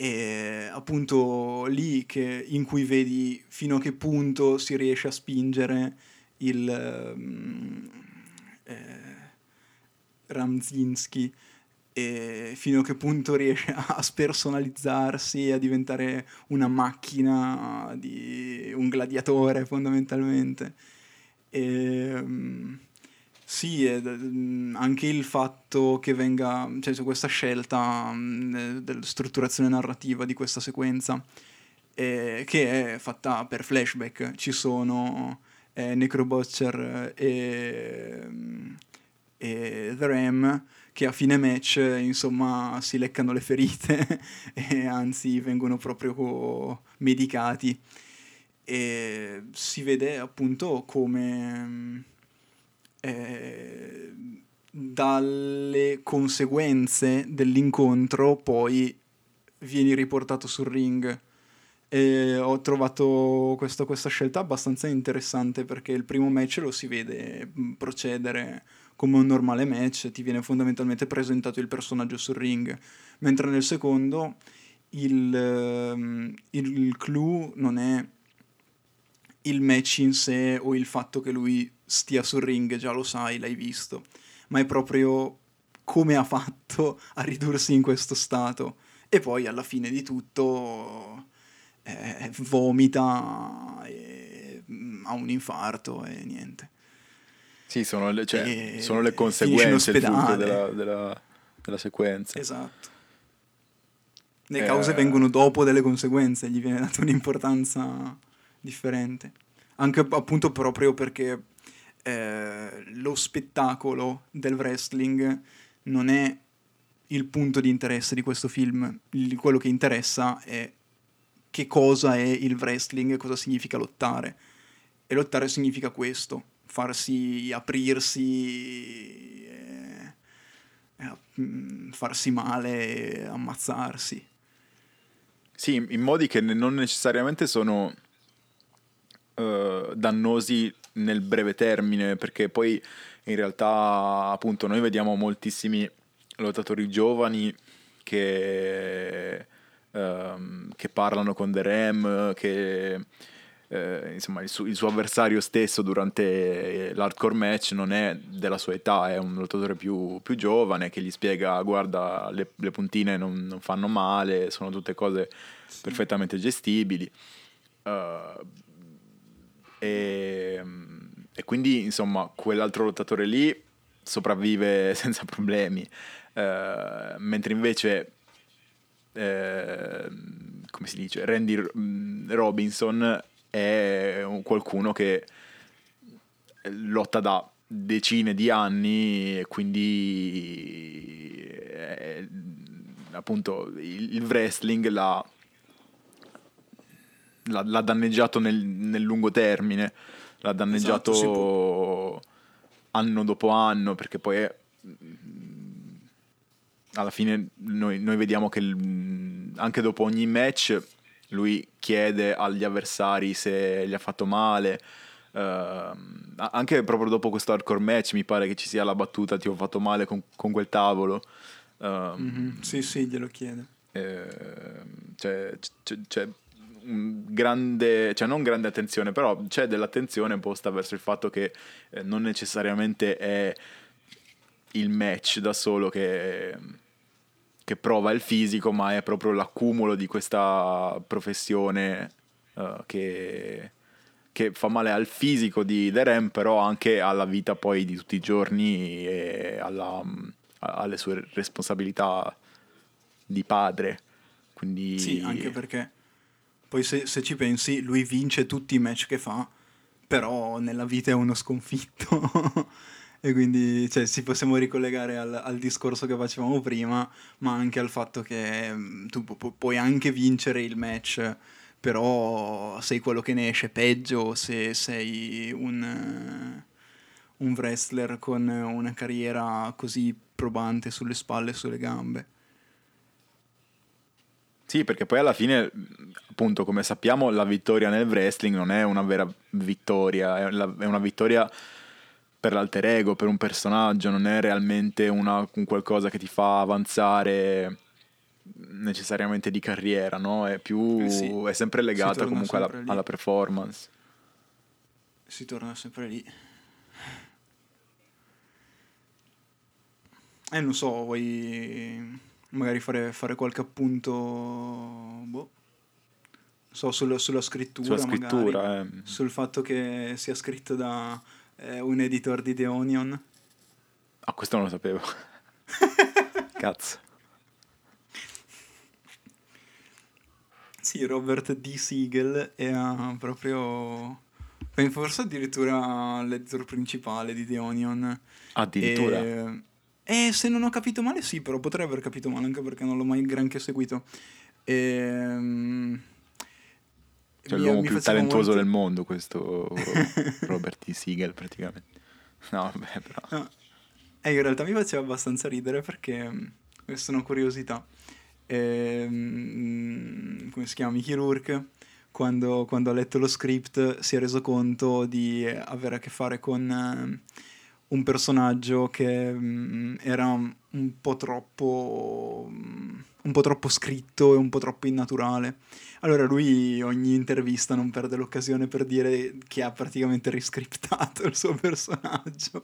Speaker 4: E appunto lì che, in cui vedi fino a che punto si riesce a spingere il ehm, eh, Ramzinski e fino a che punto riesce a spersonalizzarsi e a diventare una macchina di un gladiatore fondamentalmente. E, mm, sì, ed, mm, anche il fatto che venga, cioè questa scelta mm, della strutturazione narrativa di questa sequenza, eh, che è fatta per flashback, ci sono eh, Necrobutcher e, mm, e The Ram che a fine match insomma si leccano le ferite *laughs* e anzi vengono proprio medicati. E si vede appunto come eh, dalle conseguenze dell'incontro poi vieni riportato sul ring. E ho trovato questa, questa scelta abbastanza interessante perché il primo match lo si vede mm, procedere come un normale match, ti viene fondamentalmente presentato il personaggio sul ring, mentre nel secondo il, ehm, il clou non è il match in sé o il fatto che lui stia sul ring, già lo sai, l'hai visto, ma è proprio come ha fatto a ridursi in questo stato. E poi alla fine di tutto eh, vomita e mm, ha un infarto e niente.
Speaker 3: Sì, sono le, cioè,
Speaker 4: E
Speaker 3: sono le conseguenze della, della- della sequenza.
Speaker 4: Esatto. Le
Speaker 3: Eh,
Speaker 4: cause vengono dopo delle conseguenze, gli viene data un'importanza differente. Anche appunto proprio perché eh, lo spettacolo del wrestling non è il punto di interesse di questo film. Il- quello che interessa è che cosa è il wrestling e cosa significa lottare. E lottare significa questo, farsi aprirsi, e, e, mm, farsi male, ammazzarsi.
Speaker 3: Sì, in modi che non necessariamente sono eh, dannosi nel breve termine, perché poi in realtà appunto noi vediamo moltissimi lottatori giovani che, ehm, che parlano con The Ram, che eh, insomma il, su- il suo avversario stesso durante l'hardcore match non è della sua età, è un lottatore più, più giovane che gli spiega guarda le, le puntine non, non fanno male, sono tutte cose perfettamente gestibili. Uh, e, e quindi insomma quell'altro lottatore lì sopravvive *laughs* senza problemi, Uh, mentre invece eh, come si dice Randy mm, Robinson è un- qualcuno che lotta da decine di anni e quindi eh, appunto il wrestling l'ha, l'ha, l'ha danneggiato nel, nel lungo termine l'ha danneggiato
Speaker 4: Esatto, si può-
Speaker 3: anno dopo anno perché poi è- alla fine noi, noi vediamo che il- anche dopo ogni match lui chiede agli avversari se gli ha fatto male. A- anche proprio dopo questo hardcore match mi pare che ci sia la battuta ti ho fatto male con, con quel tavolo. Ehm,
Speaker 4: Mhm, Sì, sì, glielo chiede.
Speaker 3: c'è, c'è- c'è un grande, cioè non grande attenzione, però c'è dell'attenzione posta verso il fatto che eh, non necessariamente è il match da solo che, che prova il fisico, ma è proprio l'accumulo di questa professione eh, che, che fa male al fisico di The Ram, però anche alla vita poi di tutti i giorni e alla- alle sue responsabilità di padre. Quindi
Speaker 4: Sì, anche perché poi se, se ci pensi, lui vince tutti i match che fa, però nella vita è uno sconfitto. *laughs* e quindi cioè, si possiamo ricollegare al, al discorso che facevamo prima, ma anche al fatto che mm, tu pu- pu- puoi anche vincere il match, però sei quello che ne esce peggio se sei un, un wrestler con una carriera così probante sulle spalle e sulle gambe.
Speaker 3: Sì, perché poi alla fine, appunto, come sappiamo, la vittoria nel wrestling non è una vera vittoria, è, una vittoria per l'alter ego, per un personaggio, non è realmente una- un qualcosa che ti fa avanzare necessariamente di carriera, no? È più,
Speaker 4: Eh sì,
Speaker 3: è sempre legata comunque alla,
Speaker 4: sempre lì.
Speaker 3: alla performance.
Speaker 4: Si torna sempre lì. Eh, non so, vuoi magari fare, fare qualche appunto, boh, so, sulla, sulla scrittura,
Speaker 3: Sulla
Speaker 4: magari,
Speaker 3: scrittura, eh.
Speaker 4: sul fatto che sia scritto da eh, un editor di The Onion.
Speaker 3: Ah, questo non lo sapevo. *laughs* Cazzo.
Speaker 4: Sì, Robert D. Siegel è proprio, beh, forse addirittura l'editor principale di The Onion.
Speaker 3: Addirittura.
Speaker 4: E, eh, se non ho capito male, sì, però potrei aver capito male anche perché non l'ho mai granché seguito. Ehm,
Speaker 3: Cioè
Speaker 4: mi-
Speaker 3: l'uomo
Speaker 4: mi
Speaker 3: più talentuoso
Speaker 4: molto-
Speaker 3: del mondo, questo *laughs* Robert T. Siegel praticamente. No, vabbè, però.
Speaker 4: No. Eh, in realtà mi faceva abbastanza ridere perché questa è una curiosità. Ehm, come si chiama? Mickey Rourke, quando, quando ha letto lo script, si è reso conto di avere a che fare con eh, un personaggio che mh, era un po' troppo. mh, un po' troppo scritto e un po' troppo innaturale. Allora lui ogni intervista non perde l'occasione per dire che ha praticamente riscriptato il suo personaggio.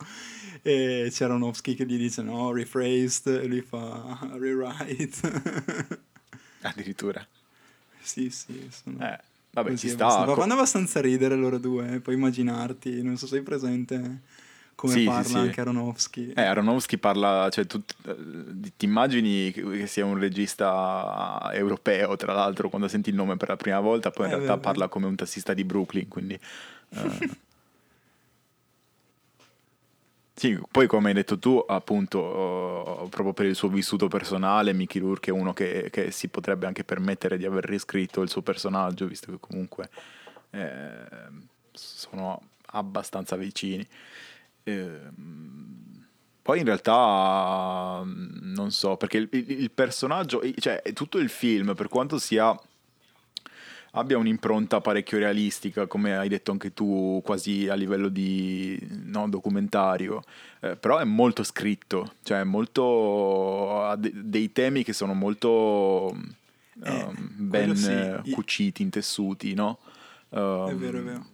Speaker 4: E c'è Aronofsky che gli dice no, rephrased, e lui fa rewrite. *laughs*
Speaker 3: Addirittura.
Speaker 4: sì, sì, sono...
Speaker 3: Eh, vabbè,
Speaker 4: così
Speaker 3: ci sta.
Speaker 4: Fanno abbastanza ridere loro due, eh, puoi immaginarti, non so se sei presente come
Speaker 3: Sì,
Speaker 4: parla
Speaker 3: sì.
Speaker 4: anche Aronofsky.
Speaker 3: Eh, Aronofsky parla, cioè tu eh, ti immagini che che sia un regista europeo, tra l'altro, quando senti il nome per la prima volta, poi in
Speaker 4: Eh,
Speaker 3: realtà
Speaker 4: beh,
Speaker 3: parla come un tassista di Brooklyn, quindi... eh. *laughs* Sì, poi come hai detto tu, appunto, oh, proprio per il suo vissuto personale, Mickey Rourke è uno che, che si potrebbe anche permettere di aver riscritto il suo personaggio, visto che comunque eh, sono abbastanza vicini. Ehm, poi in realtà mm, non so, perché il, il- il personaggio, cioè tutto il film, per quanto sia abbia un'impronta parecchio realistica, come hai detto anche tu, quasi a livello di no, documentario, eh, però è molto scritto, cioè è molto ha de- dei temi che sono molto
Speaker 4: Eh,
Speaker 3: ehm, ben
Speaker 4: quello sì.
Speaker 3: eh, cuciti, intessuti, no?
Speaker 4: È
Speaker 3: Ehm,
Speaker 4: vero, è vero.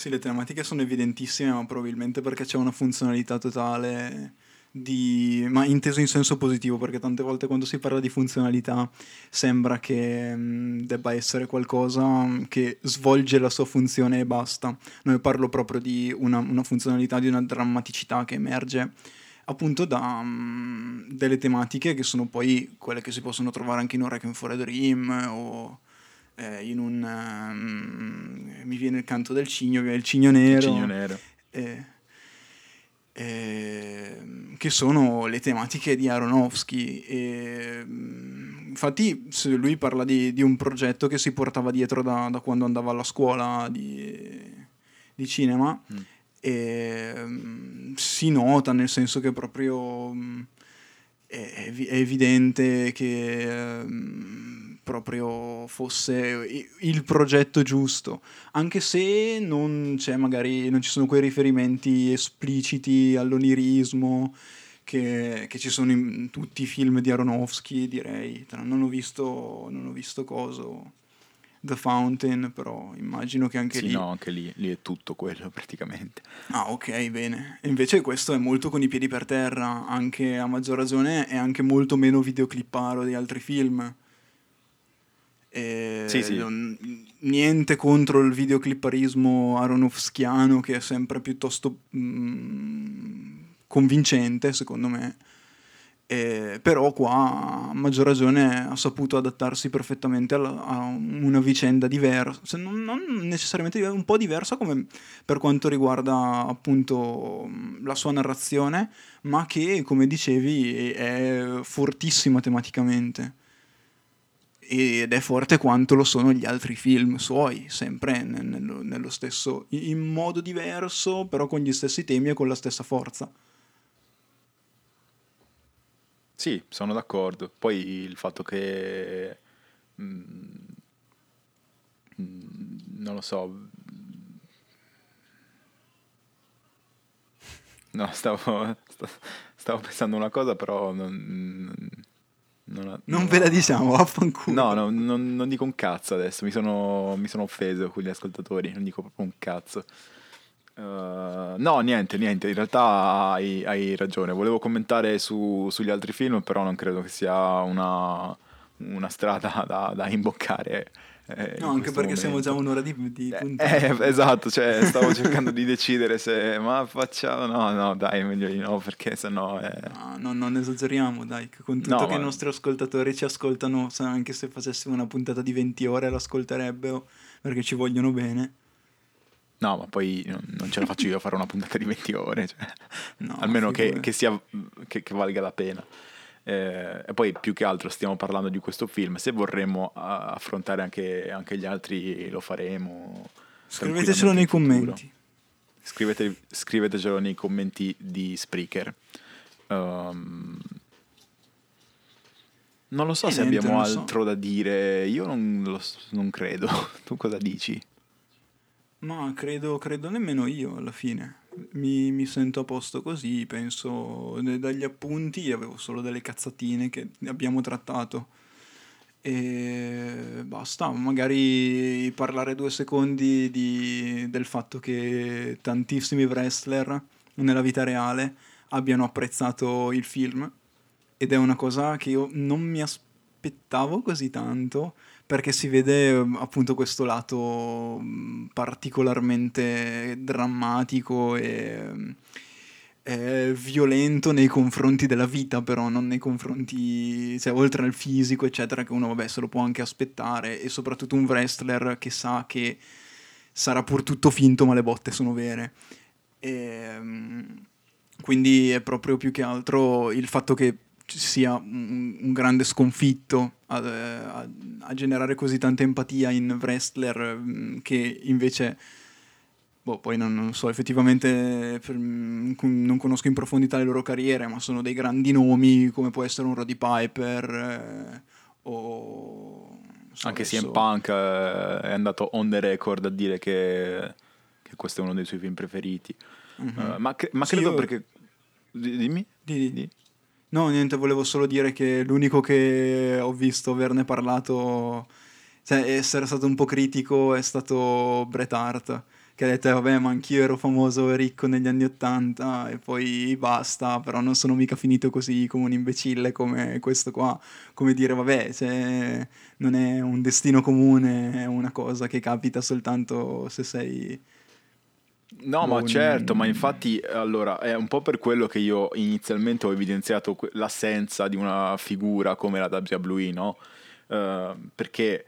Speaker 4: Sì, le tematiche sono evidentissime, ma probabilmente perché c'è una funzionalità totale di... ma inteso in senso positivo, perché tante volte quando si parla di funzionalità sembra che mh, debba essere qualcosa mh, che svolge la sua funzione e basta. No, io parlo proprio di una, una funzionalità, di una drammaticità che emerge appunto da mh, delle tematiche che sono poi quelle che si possono trovare anche in Requiem for a Dream o eh, in un... ehm, mi viene il canto del cigno, il cigno nero.
Speaker 3: il Cigno Nero.
Speaker 4: eh, ehm, che sono le tematiche di Aronofsky. E, mm, infatti lui parla di, di un progetto che si portava dietro da, da quando andava alla scuola di, di cinema
Speaker 3: Mm.
Speaker 4: e mm, si nota nel senso che proprio mm, è, è evidente che mm, proprio fosse il progetto giusto anche se non c'è magari non ci sono quei riferimenti espliciti all'onirismo che, che ci sono in tutti i film di Aronofsky direi non ho visto non ho visto coso The Fountain però immagino che anche
Speaker 3: Sì,
Speaker 4: lì
Speaker 3: no, anche lì, lì è tutto quello *laughs* praticamente.
Speaker 4: Ah, ok, bene. E Invece questo è molto con i piedi per terra, anche a maggior ragione è anche molto meno videoclipparo di altri film. E
Speaker 3: Sì, sì.
Speaker 4: non- niente contro il videoclipparismo aronofskiano che è sempre piuttosto mm, convincente, secondo me. E- però qua a maggior ragione ha saputo adattarsi perfettamente alla- a una vicenda diversa, non, non necessariamente diver- un po' diversa come per quanto riguarda appunto mh, la sua narrazione, ma che come dicevi è fortissima tematicamente. Ed è forte quanto lo sono gli altri film suoi, sempre ne- nello, nello stesso, in modo diverso, però con gli stessi temi e con la stessa forza.
Speaker 3: Sì, sono d'accordo. Poi il fatto che... mm, mm, non lo so. No, stavo, sta- *laughs* stavo pensando una cosa, però non... Non, ha-
Speaker 4: Non
Speaker 3: non
Speaker 4: ve la diciamo, *laughs* vaffanculo.
Speaker 3: No, no, non, non dico un cazzo adesso, mi sono, mi sono offeso con gli ascoltatori, non dico proprio un cazzo. Uh, no, niente, niente, in realtà hai, hai ragione. Volevo commentare su- sugli altri film, però non credo che sia una, una strada *laughs* da, da imboccare. Eh,
Speaker 4: No, anche perché siamo
Speaker 3: momento.
Speaker 4: già un'ora di, di
Speaker 3: Eh,
Speaker 4: puntata.
Speaker 3: eh, esatto, cioè *laughs* stavo cercando di decidere se... Ma facciamo... No, no, dai, meglio di no, perché sennò... È...
Speaker 4: No, no, non esageriamo, dai, con tutto
Speaker 3: No,
Speaker 4: che
Speaker 3: ma-
Speaker 4: i nostri ascoltatori ci ascoltano, anche se facessimo una puntata di 20 ore l'ascolterebbero perché ci vogliono bene.
Speaker 3: No, ma poi non, ce la faccio io a fare una puntata di 20 ore, cioè, *laughs*
Speaker 4: No,
Speaker 3: almeno che, che sia, che, che valga la pena. Eh, e poi più che altro stiamo parlando di questo film, se vorremmo affrontare anche, anche gli altri lo faremo.
Speaker 4: Scrivetecelo nei commenti.
Speaker 3: Scrivete- scrivetecelo nei commenti di Spreaker. Um, non lo so
Speaker 4: E
Speaker 3: se
Speaker 4: niente,
Speaker 3: abbiamo
Speaker 4: non so.
Speaker 3: altro da dire, io non, lo non credo. *laughs* tu cosa dici?
Speaker 4: Ma credo, credo nemmeno io alla fine. Mi, mi sento a posto così, penso dagli appunti avevo solo delle cazzatine che abbiamo trattato. E basta, magari parlare due secondi di, del fatto che tantissimi wrestler nella vita reale abbiano apprezzato il film. Ed è una cosa che io non mi aspettavo così tanto perché si vede mm, appunto questo lato mm, particolarmente drammatico e mm, violento nei confronti della vita, però non nei confronti, cioè oltre al fisico, eccetera, che uno vabbè se lo può anche aspettare, e soprattutto un wrestler che sa che sarà pur tutto finto, ma le botte sono vere. E, quindi è proprio più che altro il fatto che ci sia un, un grande sconfitto a, a, a, generare così tanta empatia in wrestler mm, che invece boh, poi non, non, so effettivamente per, mm, non conosco in profondità le loro carriere ma sono dei grandi nomi come può essere un Roddy Piper eh, o
Speaker 3: so, anche adesso... CM Punk eh, è andato on the record a dire che, che questo è uno dei suoi film preferiti mm-hmm. uh, ma, cre- ma sì, credo io... perché dimmi
Speaker 4: di, di. No, niente, volevo solo dire che l'unico che ho visto averne parlato, cioè essere stato un po' critico, è stato Bret Hart, che ha detto, eh, vabbè, ma anch'io ero famoso e ricco negli anni Ottanta e poi basta, però non sono mica finito così come un imbecille come questo qua, come dire, vabbè, cioè, non è un destino comune, è una cosa che capita soltanto se sei
Speaker 3: No, ma certo, ma infatti allora è un po' per quello che io inizialmente ho evidenziato l'assenza di una figura come la WWE, no? Uh, perché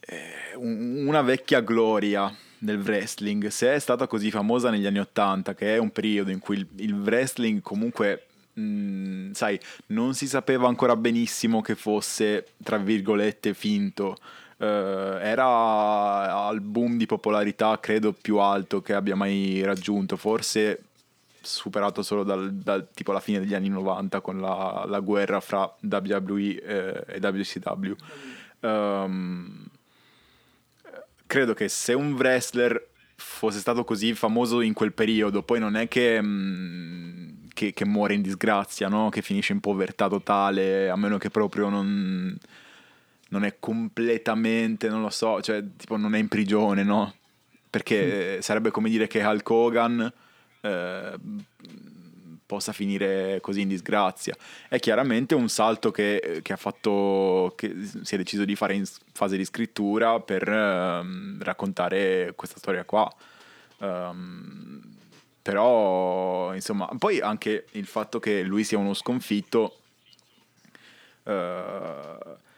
Speaker 3: eh, una vecchia gloria del wrestling, se è stata così famosa negli anni Ottanta, che è un periodo in cui il, wrestling comunque, mh, mm, sai, non si sapeva ancora benissimo che fosse, tra virgolette, finto era al boom di popolarità credo più alto che abbia mai raggiunto, forse superato solo dal, dal tipo alla fine degli anni 90 con la, la guerra fra WWE eh, e WCW. Um, ehm, credo che se un wrestler fosse stato così famoso in quel periodo, poi non è che, mh, mm, che, che muore in disgrazia, no? che finisce in povertà totale, a meno che proprio non non è completamente, non lo so, cioè tipo non è in prigione, no? Perché mm. sarebbe come dire che Hulk Hogan eh, possa finire così in disgrazia. È chiaramente un salto che, che, ha fatto, che si è deciso di fare in fase di scrittura per eh, raccontare questa storia qua. Um, però, insomma, poi anche il fatto che lui sia uno sconfitto. Uh,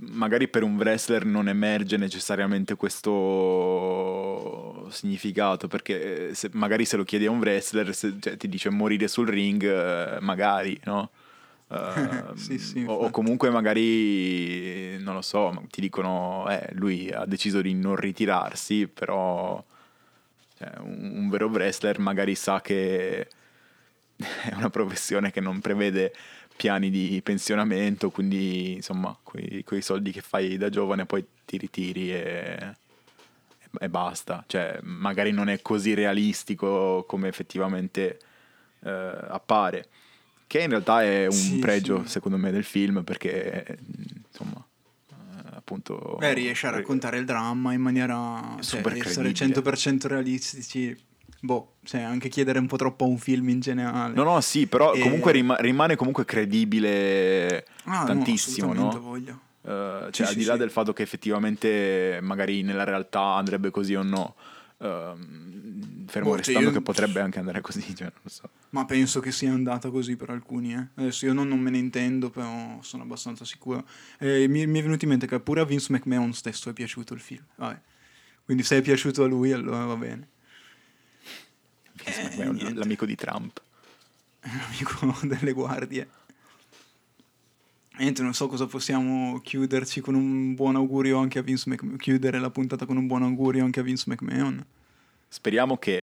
Speaker 3: magari per un wrestler non emerge necessariamente questo significato, perché se, magari se lo chiedi a un wrestler se, cioè, ti dice morire sul ring, eh, magari, no? Uh, *laughs* sì, sì, o, o, comunque magari, non lo so, ti dicono, eh, lui ha deciso di non ritirarsi, però cioè, un, un vero wrestler magari sa che *laughs* è una professione che non prevede piani di pensionamento, quindi insomma quei, quei soldi che fai da giovane poi ti ritiri e, e, basta. Cioè, magari non è così realistico come effettivamente eh, appare. Che in realtà è un sì, pregio, sì. secondo me, del film, perché insomma eh, appunto...
Speaker 4: Beh, riesce a raccontare il dramma in maniera... Cioè, essere 100% realistici boh, cioè anche chiedere un po' troppo a un film in generale.
Speaker 3: No, no, sì, però e... comunque rima- rimane comunque credibile ah, tantissimo, no? no?
Speaker 4: Voglio.
Speaker 3: Uh, cioè, sì, al sì, di là sì. del fatto che effettivamente magari nella realtà andrebbe così o no, uh, fermo boh, restando io... che potrebbe anche andare così, cioè, non so.
Speaker 4: Ma penso che sia andata così per alcuni, eh. Adesso io non, non, me ne intendo, però sono abbastanza sicuro. Eh, mi, mi, è venuto in mente che pure a Vince McMahon stesso è piaciuto il film. Vabbè. Quindi se è piaciuto a lui, allora va bene.
Speaker 3: Eh, l'amico di Trump.
Speaker 4: L'amico *laughs* delle guardie. Niente, non so cosa possiamo chiuderci con un buon augurio anche a Vince McMahon. Chiudere la puntata con un buon augurio anche a Vince McMahon.
Speaker 3: Speriamo che